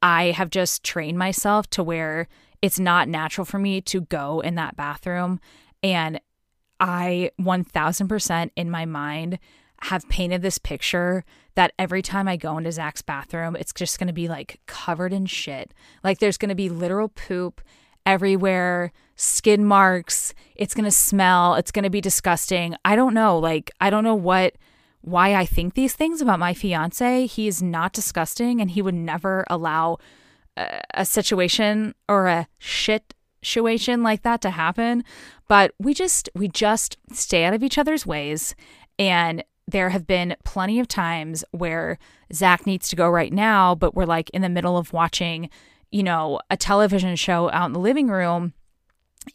I have just trained myself to where it's not natural for me to go in that bathroom. And I 1000% in my mind have painted this picture that every time I go into Zach's bathroom, it's just going to be like covered in shit. Like there's going to be literal poop everywhere, skin marks. It's going to smell. It's going to be disgusting. I don't know. Like, I don't know what why I think these things about my fiance. He is not disgusting and he would never allow a, a situation or a shit situation like that to happen. But we just we just stay out of each other's ways and there have been plenty of times where Zach needs to go right now, but we're like in the middle of watching, you know, a television show out in the living room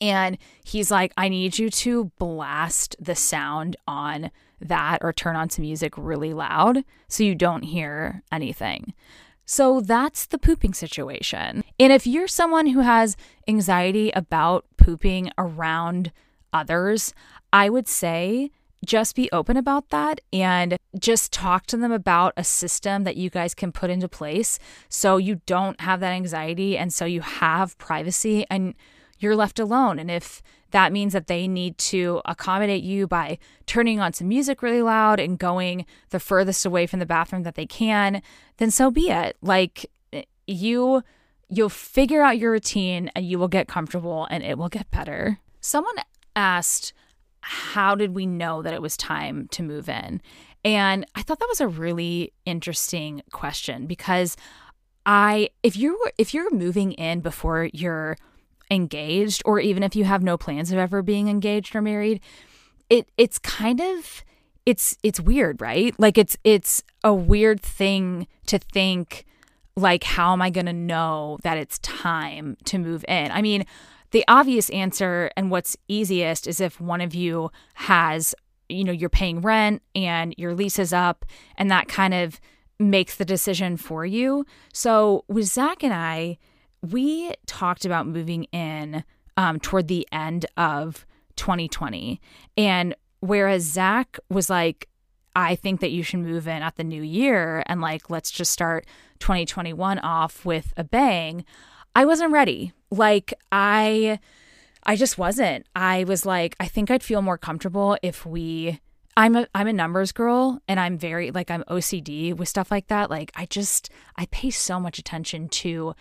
And he's like, I need you to blast the sound on that or turn on some music really loud so you don't hear anything. So that's the pooping situation. And if you're someone who has anxiety about pooping around others, I would say just be open about that and just talk to them about a system that you guys can put into place so you don't have that anxiety and so you have privacy and you're left alone. And if that means that they need to accommodate you by turning on some music really loud and going the furthest away from the bathroom that they can, then so be it. Like you you'll figure out your routine and you will get comfortable and it will get better. Someone asked how did we know that it was time to move in? And I thought that was a really interesting question because I if you are if you're moving in before you're engaged or even if you have no plans of ever being engaged or married, it it's kind of it's it's weird, right? Like it's it's a weird thing to think like how am I going to know that it's time to move in? I mean, the obvious answer and what's easiest is if one of you has, you know, you're paying rent and your lease is up, and that kind of makes the decision for you. So with Zach and I, we talked about moving in um, toward the end of 2020. And whereas Zach was like, I think that you should move in at the new year and like, let's just start 2021 off with a bang. I wasn't ready. Like I I just wasn't. I was like I think I'd feel more comfortable if we I'm a I'm a numbers girl and I'm very like I'm OCD with stuff like that. Like I just I pay so much attention to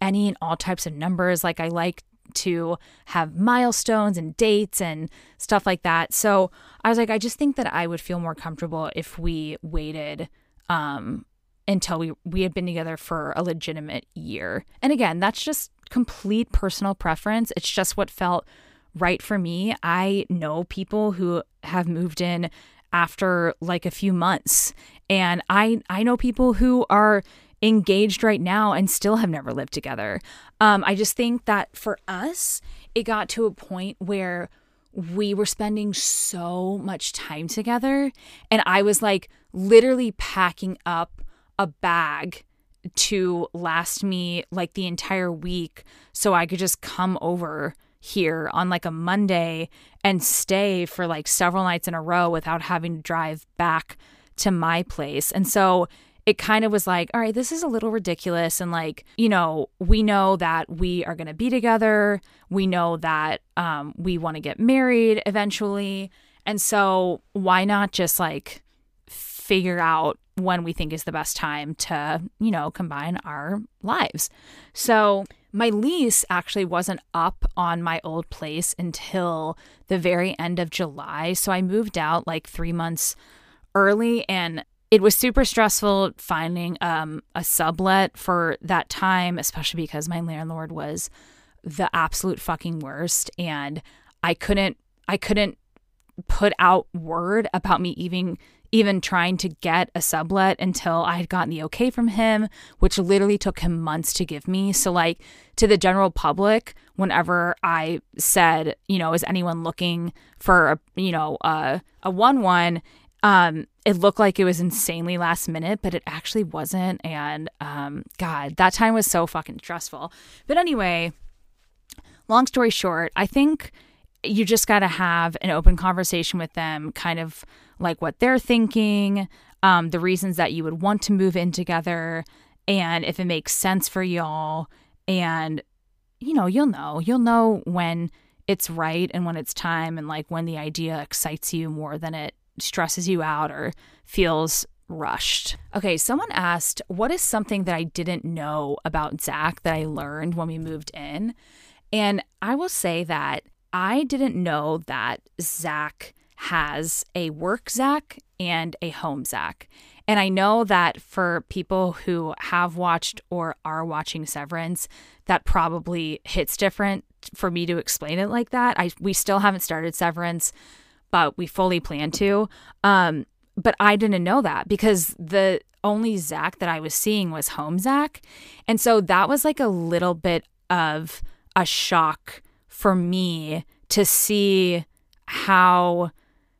any and all types of numbers. Like I like to have milestones and dates and stuff like that. So I was like I just think that I would feel more comfortable if we waited um until we we had been together for a legitimate year. And again, that's just complete personal preference. It's just what felt right for me. I know people who have moved in after like a few months and I I know people who are engaged right now and still have never lived together. Um, I just think that for us, it got to a point where we were spending so much time together and I was like literally packing up a bag to last me like the entire week so I could just come over here on like a Monday and stay for like several nights in a row without having to drive back to my place. And so it kind of was like, all right, this is a little ridiculous. And like, you know, we know that we are going to be together. We know that um, we want to get married eventually. And so why not just like figure out when we think is the best time to, you know, combine our lives. So, my lease actually wasn't up on my old place until the very end of July. So, I moved out like three months early and it was super stressful finding um, a sublet for that time, especially because my landlord was the absolute fucking worst. And I couldn't, I couldn't put out word about me even even trying to get a sublet until I had gotten the okay from him, which literally took him months to give me. So, like, to the general public, whenever I said, you know, is anyone looking for a, you know, a, a 1 1, um, it looked like it was insanely last minute, but it actually wasn't. And, um, God, that time was so fucking stressful. But anyway, long story short, I think you just got to have an open conversation with them, kind of like what they're thinking, um, the reasons that you would want to move in together, and if it makes sense for y'all. And, you know, you'll know. You'll know when it's right and when it's time, and like when the idea excites you more than it stresses you out or feels rushed. Okay, someone asked, What is something that I didn't know about Zach that I learned when we moved in? And I will say that I didn't know that Zach has a work Zach and a home Zach. And I know that for people who have watched or are watching Severance, that probably hits different for me to explain it like that. I we still haven't started Severance, but we fully plan to. Um, but I didn't know that because the only Zach that I was seeing was home Zach. And so that was like a little bit of a shock for me to see how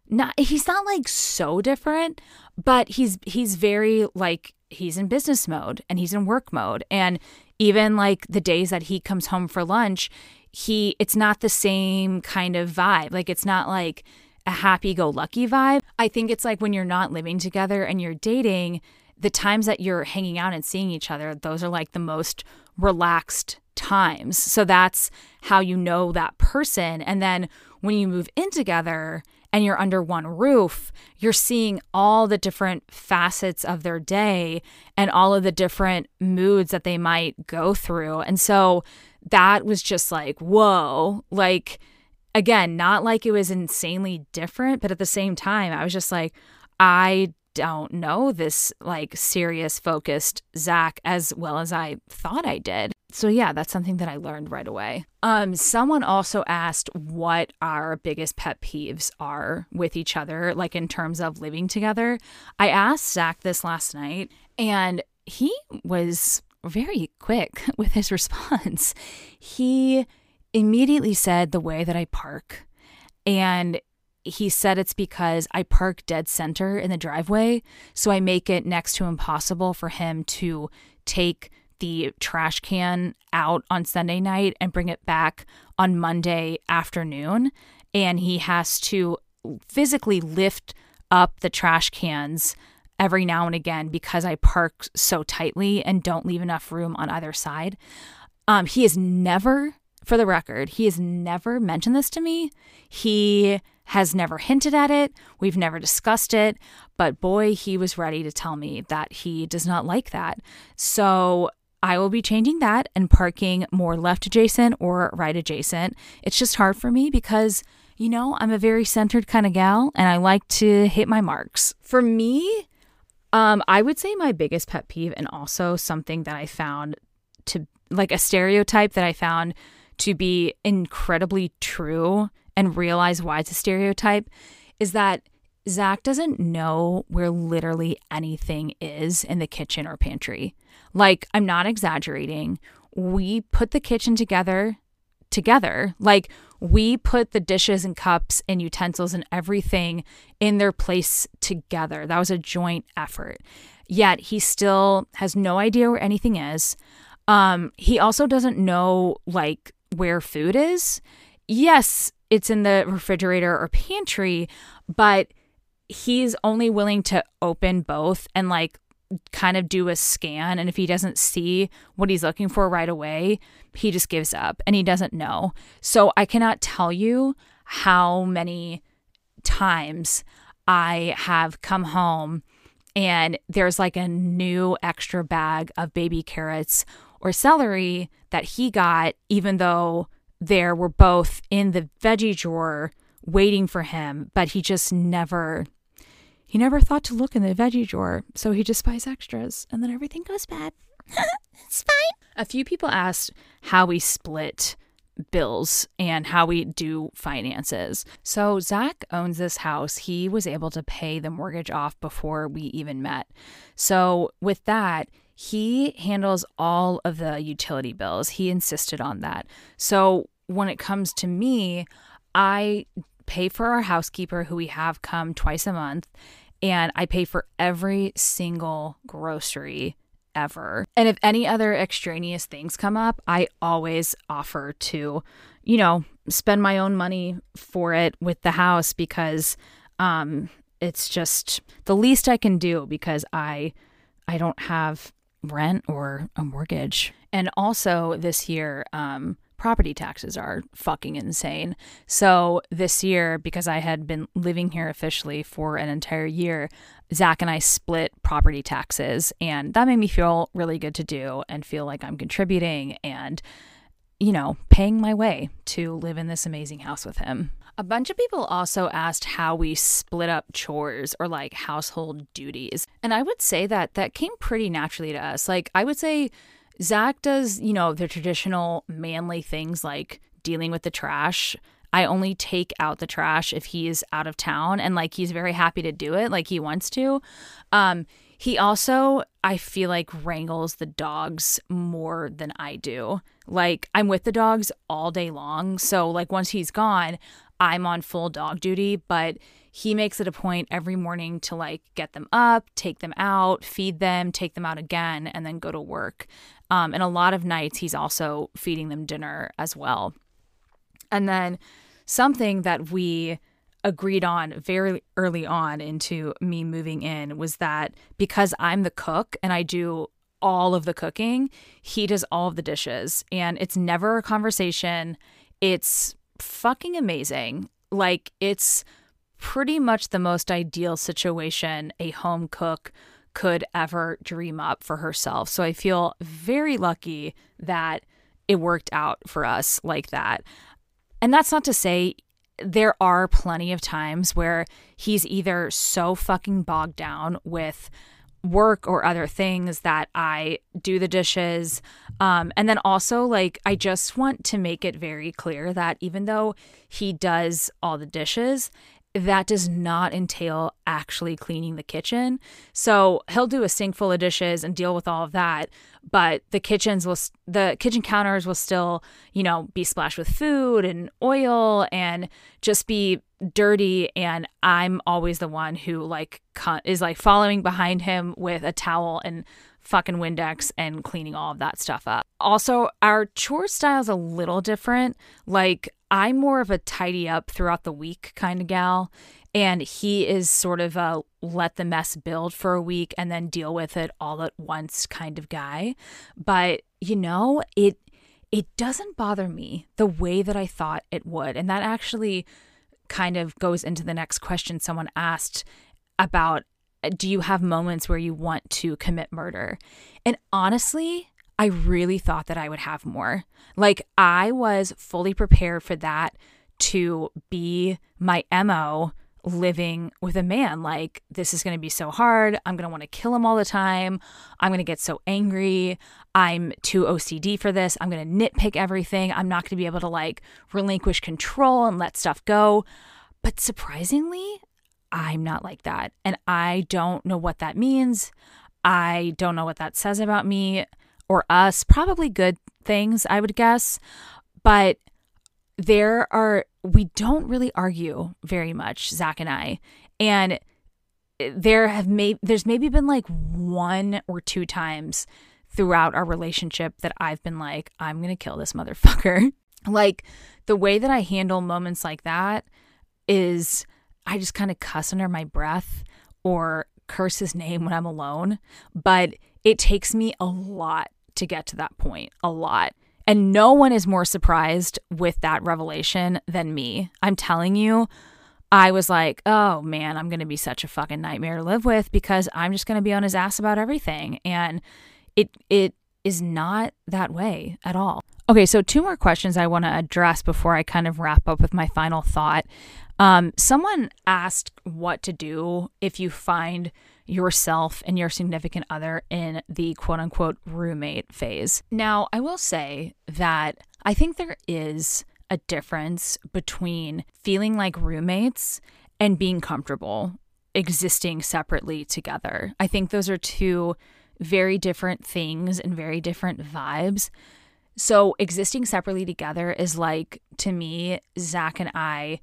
not he's not like so different, but he's he's very like he's in business mode and he's in work mode and even like the days that he comes home for lunch, he it's not the same kind of vibe. Like it's not like a happy go lucky vibe. I think it's like when you're not living together and you're dating, the times that you're hanging out and seeing each other, those are like the most relaxed times. So that's how you know that person. And then when you move in together and you're under one roof, you're seeing all the different facets of their day and all of the different moods that they might go through. And so that was just like, whoa, like, again, not like it was insanely different, but at the same time, I was just like, I don't know this like serious focused Zach as well as I thought I did. So yeah, that's something that I learned right away. Um someone also asked what our biggest pet peeves are with each other like in terms of living together. I asked Zach this last night and he was very quick with his response. He immediately said the way that I park and he said it's because I park dead center in the driveway, so I make it next to impossible for him to take the trash can out on Sunday night and bring it back on Monday afternoon. And he has to physically lift up the trash cans every now and again because I park so tightly and don't leave enough room on either side. Um, he has never, for the record, he has never mentioned this to me. He has never hinted at it. We've never discussed it. But boy, he was ready to tell me that he does not like that. So I will be changing that and parking more left adjacent or right adjacent. It's just hard for me because, you know, I'm a very centered kind of gal and I like to hit my marks. For me, um, I would say my biggest pet peeve and also something that I found to like a stereotype that I found to be incredibly true and realize why it's a stereotype is that Zach doesn't know where literally anything is in the kitchen or pantry. Like, I'm not exaggerating. We put the kitchen together together. Like, we put the dishes and cups and utensils and everything in their place together. That was a joint effort. Yet he still has no idea where anything is. Um, he also doesn't know like where food is. Yes, it's in the refrigerator or pantry, but he's only willing to open both and like kind of do a scan and if he doesn't see what he's looking for right away, he just gives up and he doesn't know. So I cannot tell you how many times I have come home and there's like a new extra bag of baby carrots or celery that he got even though there were both in the veggie drawer waiting for him, but he just never he never thought to look in the veggie drawer, so he just buys extras and then everything goes bad. it's fine. A few people asked how we split bills and how we do finances. So, Zach owns this house. He was able to pay the mortgage off before we even met. So, with that, he handles all of the utility bills. He insisted on that. So when it comes to me, I pay for our housekeeper who we have come twice a month and I pay for every single grocery ever. And if any other extraneous things come up, I always offer to, you know, spend my own money for it with the house because um it's just the least I can do because I I don't have rent or a mortgage. And also this year, um, property taxes are fucking insane. So this year, because I had been living here officially for an entire year, Zach and I split property taxes, and that made me feel really good to do and feel like I'm contributing and, you know, paying my way to live in this amazing house with him. A bunch of people also asked how we split up chores or like household duties. And I would say that that came pretty naturally to us. Like, I would say Zach does, you know, the traditional manly things like dealing with the trash. I only take out the trash if he's out of town and like he's very happy to do it, like he wants to. Um, He also, I feel like, wrangles the dogs more than I do. Like, I'm with the dogs all day long. So, like, once he's gone, I'm on full dog duty, but he makes it a point every morning to like get them up, take them out, feed them, take them out again, and then go to work. Um, and a lot of nights, he's also feeding them dinner as well. And then something that we agreed on very early on into me moving in was that because I'm the cook and I do all of the cooking, he does all of the dishes. And it's never a conversation. It's fucking amazing. Like, it's pretty much the most ideal situation a home cook could ever dream up for herself. So I feel very lucky that it worked out for us like that. And that's not to say there are plenty of times where he's either so fucking bogged down with work or other things that I do the dishes. Um, and then also, like, I just want to make it very clear that even though he does all the dishes, that does not entail actually cleaning the kitchen. So he'll do a sink full of dishes and deal with all of that, but the kitchens will the kitchen counters will still, you know, be splashed with food and oil and just be dirty and I'm always the one who like is like following behind him with a towel and fucking Windex and cleaning all of that stuff up. Also, our chore style is a little different. Like I'm more of a tidy up throughout the week kind of gal. And he is sort of a let the mess build for a week and then deal with it all at once kind of guy. But, you know, it it doesn't bother me the way that I thought it would. And that actually kind of goes into the next question someone asked about uh, do you have moments where you want to commit murder? And honestly, I really thought that I would have more. Like, I was fully prepared for that to be my MO living with a man. Like, this is going to be so hard. I'm going to want to kill him all the time. I'm going to get so angry. I'm too OCD for this. I'm going to nitpick everything. I'm not going to be able to like relinquish control and let stuff go. But surprisingly, I'm not like that. And I don't know what that means. I don't know what that says about me or us, probably good things, I would guess. But there are, we don't really argue very much, Zach and I. And there have made, there's maybe been like one or two times throughout our relationship that I've been like, I'm going to kill this motherfucker. like the way that I handle moments like that is I just kind of cuss under my breath or curse his name when I'm alone. But it takes me a lot to get to that point a lot. And no one is more surprised with that revelation than me. I'm telling you, I was like, oh man, I'm going to be such a fucking nightmare to live with because I'm just going to be on his ass about everything. And it, it, is not that way at all. Okay, so two more questions I want to address before I kind of wrap up with my final thought. Um, someone asked what to do if you find yourself and your significant other in the quote unquote roommate phase. Now, I will say that I think there is a difference between feeling like roommates and being comfortable existing separately together. I think those are two very different things and very different vibes. So, existing separately together is like, to me, Zach and I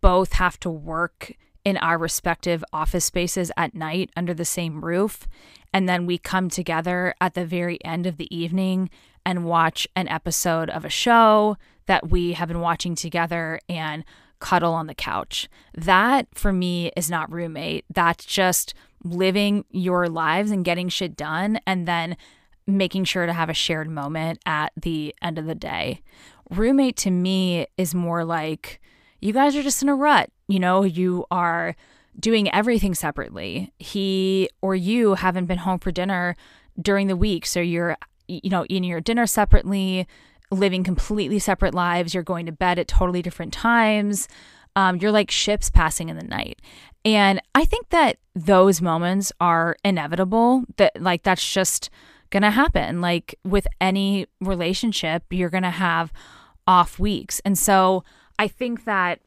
both have to work in our respective office spaces at night under the same roof. And then we come together at the very end of the evening and watch an episode of a show that we have been watching together and cuddle on the couch. That for me is not roommate. That's just living your lives and getting shit done and then making sure to have a shared moment at the end of the day. Roommate to me is more like you guys are just in a rut. You know, you are doing everything separately. He or you haven't been home for dinner during the week. So you're, you know, eating your dinner separately, living completely separate lives. You're going to bed at totally different times. Um, you're like ships passing in the night. And I think that those moments are inevitable, that like that's just to happen. Like with any relationship, you're to have off weeks. And so I think that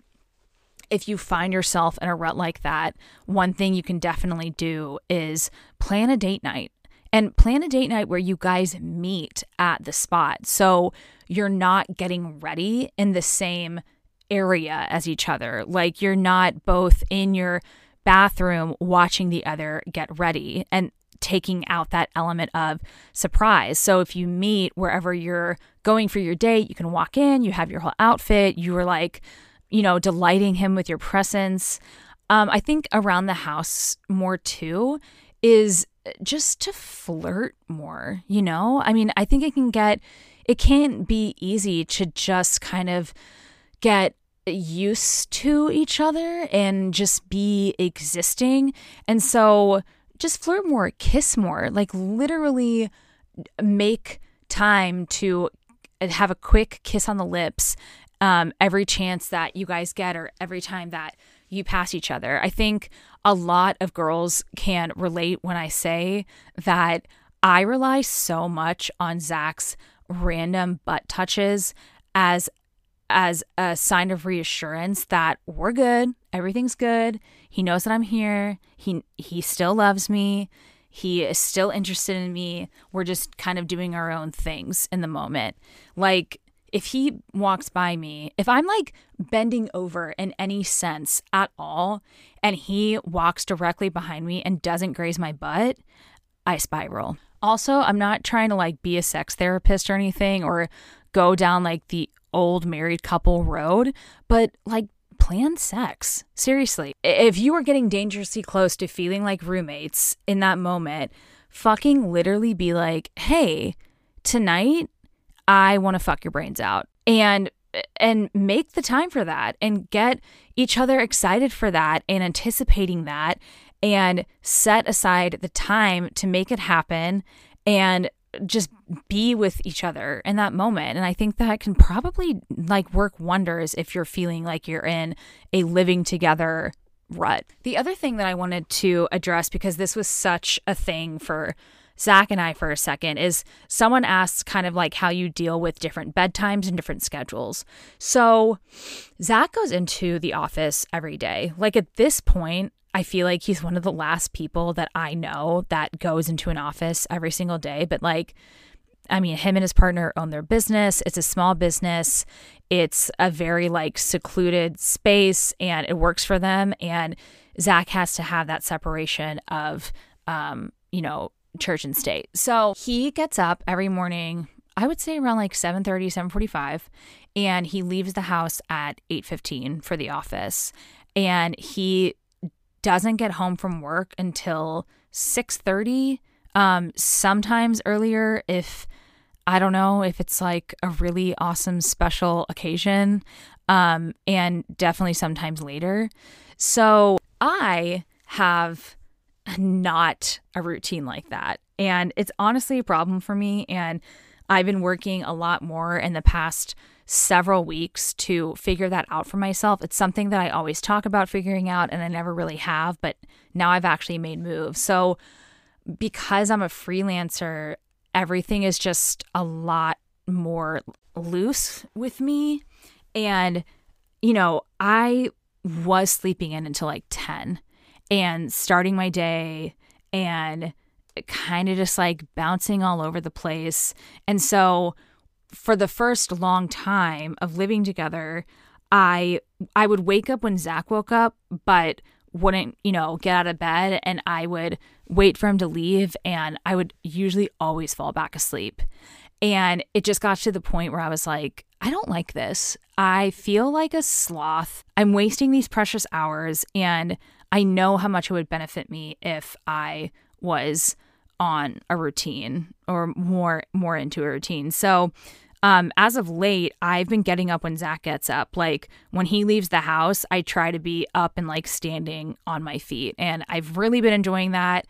if you find yourself in a rut like that, one thing you can definitely do is plan a date night and plan a date night where you guys meet at the spot. So you're not getting ready in the same area as each other. Like you're not both in your bathroom watching the other get ready and taking out that element of surprise. So if you meet wherever you're going for your date, you can walk in, you have your whole outfit, you are like, you know, delighting him with your presence. Um, I think around the house more too is just to flirt more, you know? I mean, I think it can get, it can't be easy to just kind of get used to each other and just be existing. And so just flirt more, kiss more, like literally make time to have a quick kiss on the lips um, every chance that you guys get or every time that you pass each other. I think a lot of girls can relate when I say that I rely so much on Zach's random butt touches as as a sign of reassurance that we're good, everything's good. He knows that I'm here. He he still loves me. He is still interested in me. We're just kind of doing our own things in the moment. Like if he walks by me, if I'm like bending over in any sense at all, and he walks directly behind me and doesn't graze my butt, I spiral. Also, I'm not trying to like be a sex therapist or anything or go down like the old married couple road, but like plan sex. Seriously. If you are getting dangerously close to feeling like roommates in that moment, fucking literally be like, hey, tonight I want to fuck your brains out. And and make the time for that and get each other excited for that and anticipating that and set aside the time to make it happen and just be with each other in that moment and i think that can probably like work wonders if you're feeling like you're in a living together rut the other thing that i wanted to address because this was such a thing for Zach and I for a second is someone asks kind of like how you deal with different bedtimes and different schedules. So Zach goes into the office every day. Like at this point, I feel like he's one of the last people that I know that goes into an office every single day. But like, I mean, him and his partner own their business. It's a small business. It's a very like secluded space and it works for them. And Zach has to have that separation of, um, you know, church and state. So he gets up every morning, I would say around like 7:30, 7:45, and he leaves the house at 8:15 for the office. And he doesn't get home from work until 6:30 um sometimes earlier if I don't know if it's like a really awesome special occasion um and definitely sometimes later. So I have not a routine like that. And it's honestly a problem for me and I've been working a lot more in the past several weeks to figure that out for myself. It's something that I always talk about figuring out and I never really have, but now I've actually made moves. So because I'm a freelancer, everything is just a lot more loose with me. And, you know, I was sleeping in until like 10 and starting my day and kind of just like bouncing all over the place. And so for the first long time of living together, I I would wake up when Zach woke up, but wouldn't, you know, get out of bed and I would wait for him to leave and I would usually always fall back asleep. And it just got to the point where I was like, I don't like this. I feel like a sloth. I'm wasting these precious hours and I know how much it would benefit me if I was on a routine or more more into a routine. So um, as of late, I've been getting up when Zach gets up. Like when he leaves the house, I try to be up and like standing on my feet, and I've really been enjoying that.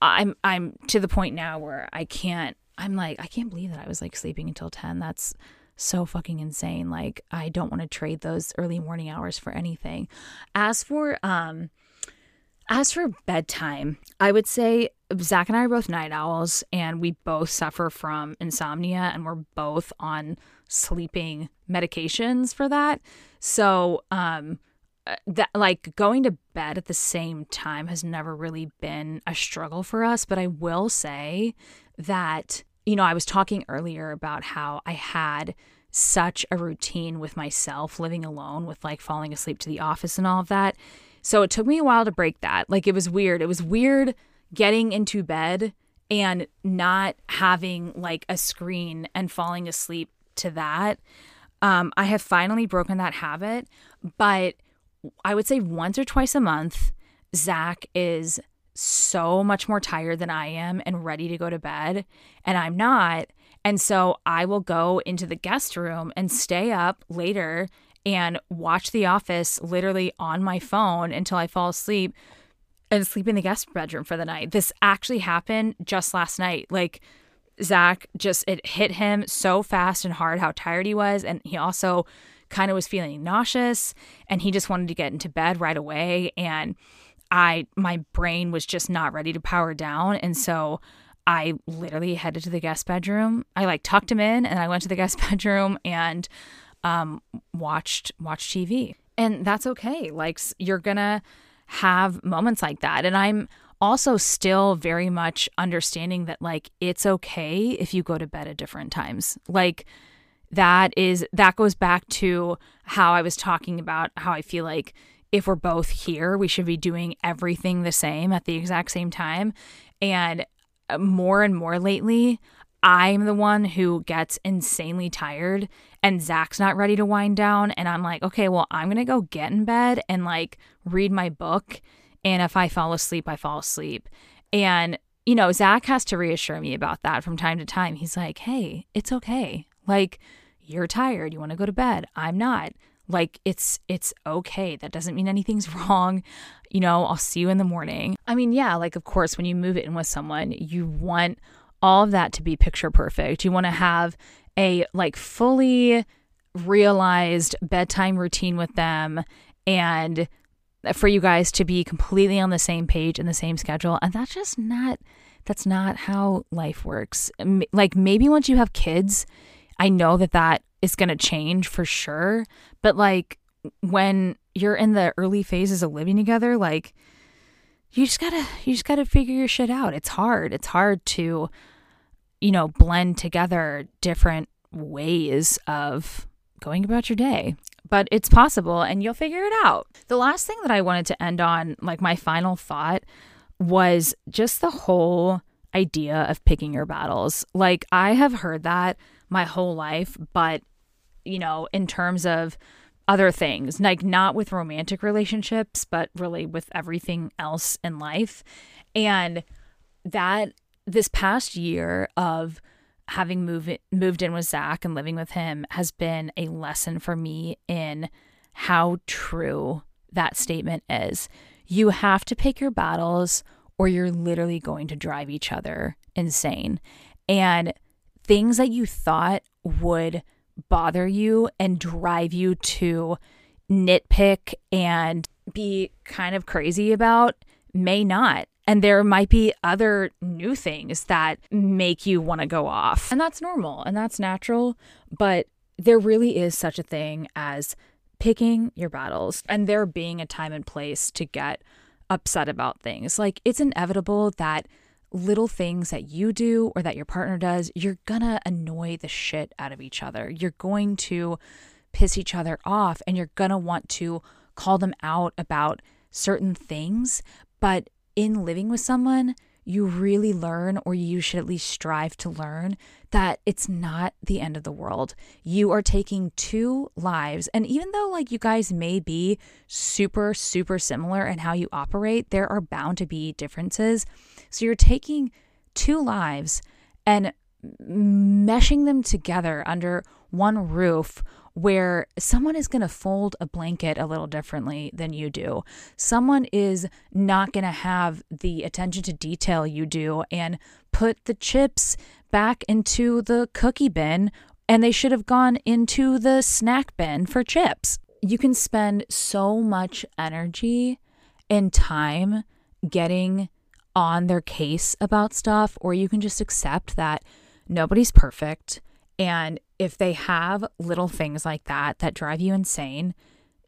I'm I'm to the point now where I can't. I'm like I can't believe that I was like sleeping until ten. That's so fucking insane. Like I don't want to trade those early morning hours for anything. As for um as for bedtime, I would say Zach and I are both night owls and we both suffer from insomnia and we're both on sleeping medications for that. So, um, uh, that like going to bed at the same time has never really been a struggle for us but i will say that you know i was talking earlier about how i had such a routine with myself living alone with like falling asleep to the office and all of that. So it took me a while to break that. Like it was weird. It was weird getting into bed and not having like a screen and falling asleep to that. Um, i have finally broken that habit but I would say once or twice a month, Zach is so much more tired than I am and ready to go to bed, and I'm not. And so I will go into the guest room and stay up later and watch The Office literally on my phone until I fall asleep and sleep in the guest bedroom for the night. This actually happened just last night. Like, Zach just, it hit him so fast and hard how tired he was. And he also, kind of was feeling nauseous and he just wanted to get into bed right away and I my brain was just not ready to power down and so I literally headed to the guest bedroom. I like tucked him in and I went to the guest bedroom and um watched watched TV. And that's okay. Like you're going to have moments like that and I'm also still very much understanding that like it's okay if you go to bed at different times. Like that is that goes back to how I was talking about how I feel like if we're both here, we should be doing everything the same at the exact same time. And uh, more and more lately, I'm the one who gets insanely tired and Zach's not ready to wind down. And I'm like, okay, well, I'm going to go get in bed and like read my book. And if I fall asleep, I fall asleep. And, you know, Zach has to reassure me about that from time to time. He's like, hey, it's okay. Like, you're tired, you want to go to bed. I'm not. Like it's it's okay. That doesn't mean anything's wrong. You know, I'll see you in the morning. I mean, yeah, like of course when you move in with someone, you want all of that to be picture perfect. You want to have a like fully realized bedtime routine with them and for you guys to be completely on the same page and the same schedule. And that's just not that's not how life works. Like maybe once you have kids, I know that that is going to change for sure. But like when you're in the early phases of living together, like you just gotta you just gotta figure your shit out. It's hard. It's hard to, you know, blend together different ways of going about your day. But it's possible and you'll figure it out. The last thing that I wanted to end on, like my final thought, was just the whole idea of picking your battles. Like I have heard that my whole life, but you know, in terms of other things, like not with romantic relationships, but really with everything else in life. And that this past year of having moved moved in with Zach and living with him has been a lesson for me in how true that statement is. You have to pick your battles or you're literally going to drive each other insane. And things that you thought would bother you and drive you to nitpick and be kind of crazy about may not. And there might be other new things that make you want to go off. And that's normal and that's natural. But there really is such a thing as picking your battles and there being a time and place to get upset about things. Like it's inevitable that little things that you do or that your partner does, you're gonna annoy the shit out of each other. You're going to piss each other off and you're gonna want to call them out about certain things. But in living with someone, you really learn, or you should at least strive to learn, that it's not the end of the world. You are taking two lives. And even though, like, you guys may be super, super similar in how you operate, there are bound to be differences. So you're taking two lives and meshing them together under one roof where someone is going to fold a blanket a little differently than you do. Someone is not going to have the attention to detail you do and put the chips back into the cookie bin and they should have gone into the snack bin for chips. You can spend so much energy and time getting on their case about stuff, or you can just accept that nobody's perfect and if they have little things like that that drive you insane,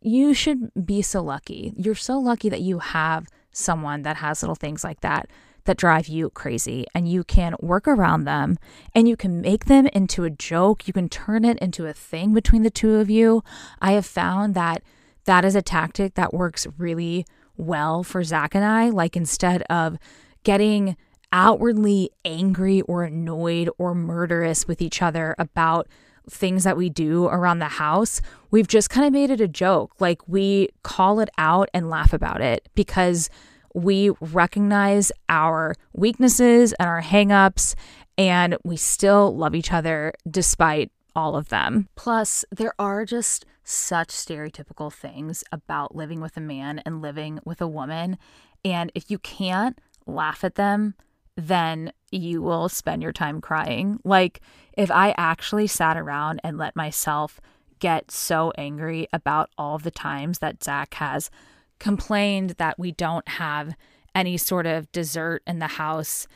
you should be so lucky. You're so lucky that you have someone that has little things like that that drive you crazy and you can work around them and you can make them into a joke. You can turn it into a thing between the two of you. I have found that that is a tactic that works really well for Zach and I. Like instead of getting outwardly angry or annoyed or murderous with each other about things that we do around the house, we've just kind of made it a joke. Like we call it out and laugh about it because we recognize our weaknesses and our hangups and we still love each other despite all of them. Plus, there are just such stereotypical things about living with a man and living with a woman. And if you can't laugh at them, then you will spend your time crying. Like, if I actually sat around and let myself get so angry about all the times that Zach has complained that we don't have any sort of dessert in the house,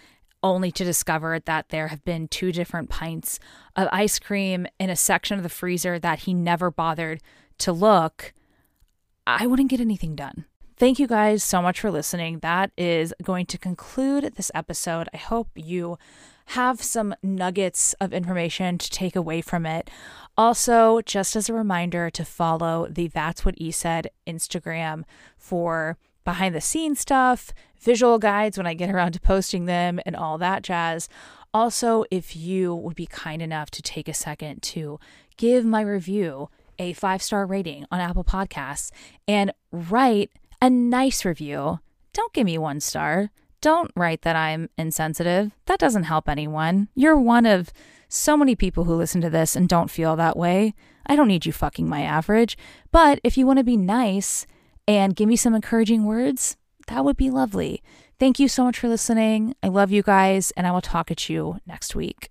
only to discover that there have been two different pints of ice cream in a section of the freezer that he never bothered to look, I wouldn't get anything done. Thank you guys so much for listening. That is going to conclude this episode. I hope you have some nuggets of information to take away from it. Also, just as a reminder to follow the That's What E Said Instagram for behind the scenes stuff, visual guides when I get around to posting them, and all that jazz. Also, if you would be kind enough to take a second to give my review a five star rating on Apple Podcasts and write a nice review. Don't give me one star. Don't write that I'm insensitive. That doesn't help anyone. You're one of so many people who listen to this and don't feel that way. I don't need you fucking my average. But if you want to be nice and give me some encouraging words, that would be lovely. Thank you so much for listening. I love you guys, and I will talk at you next week.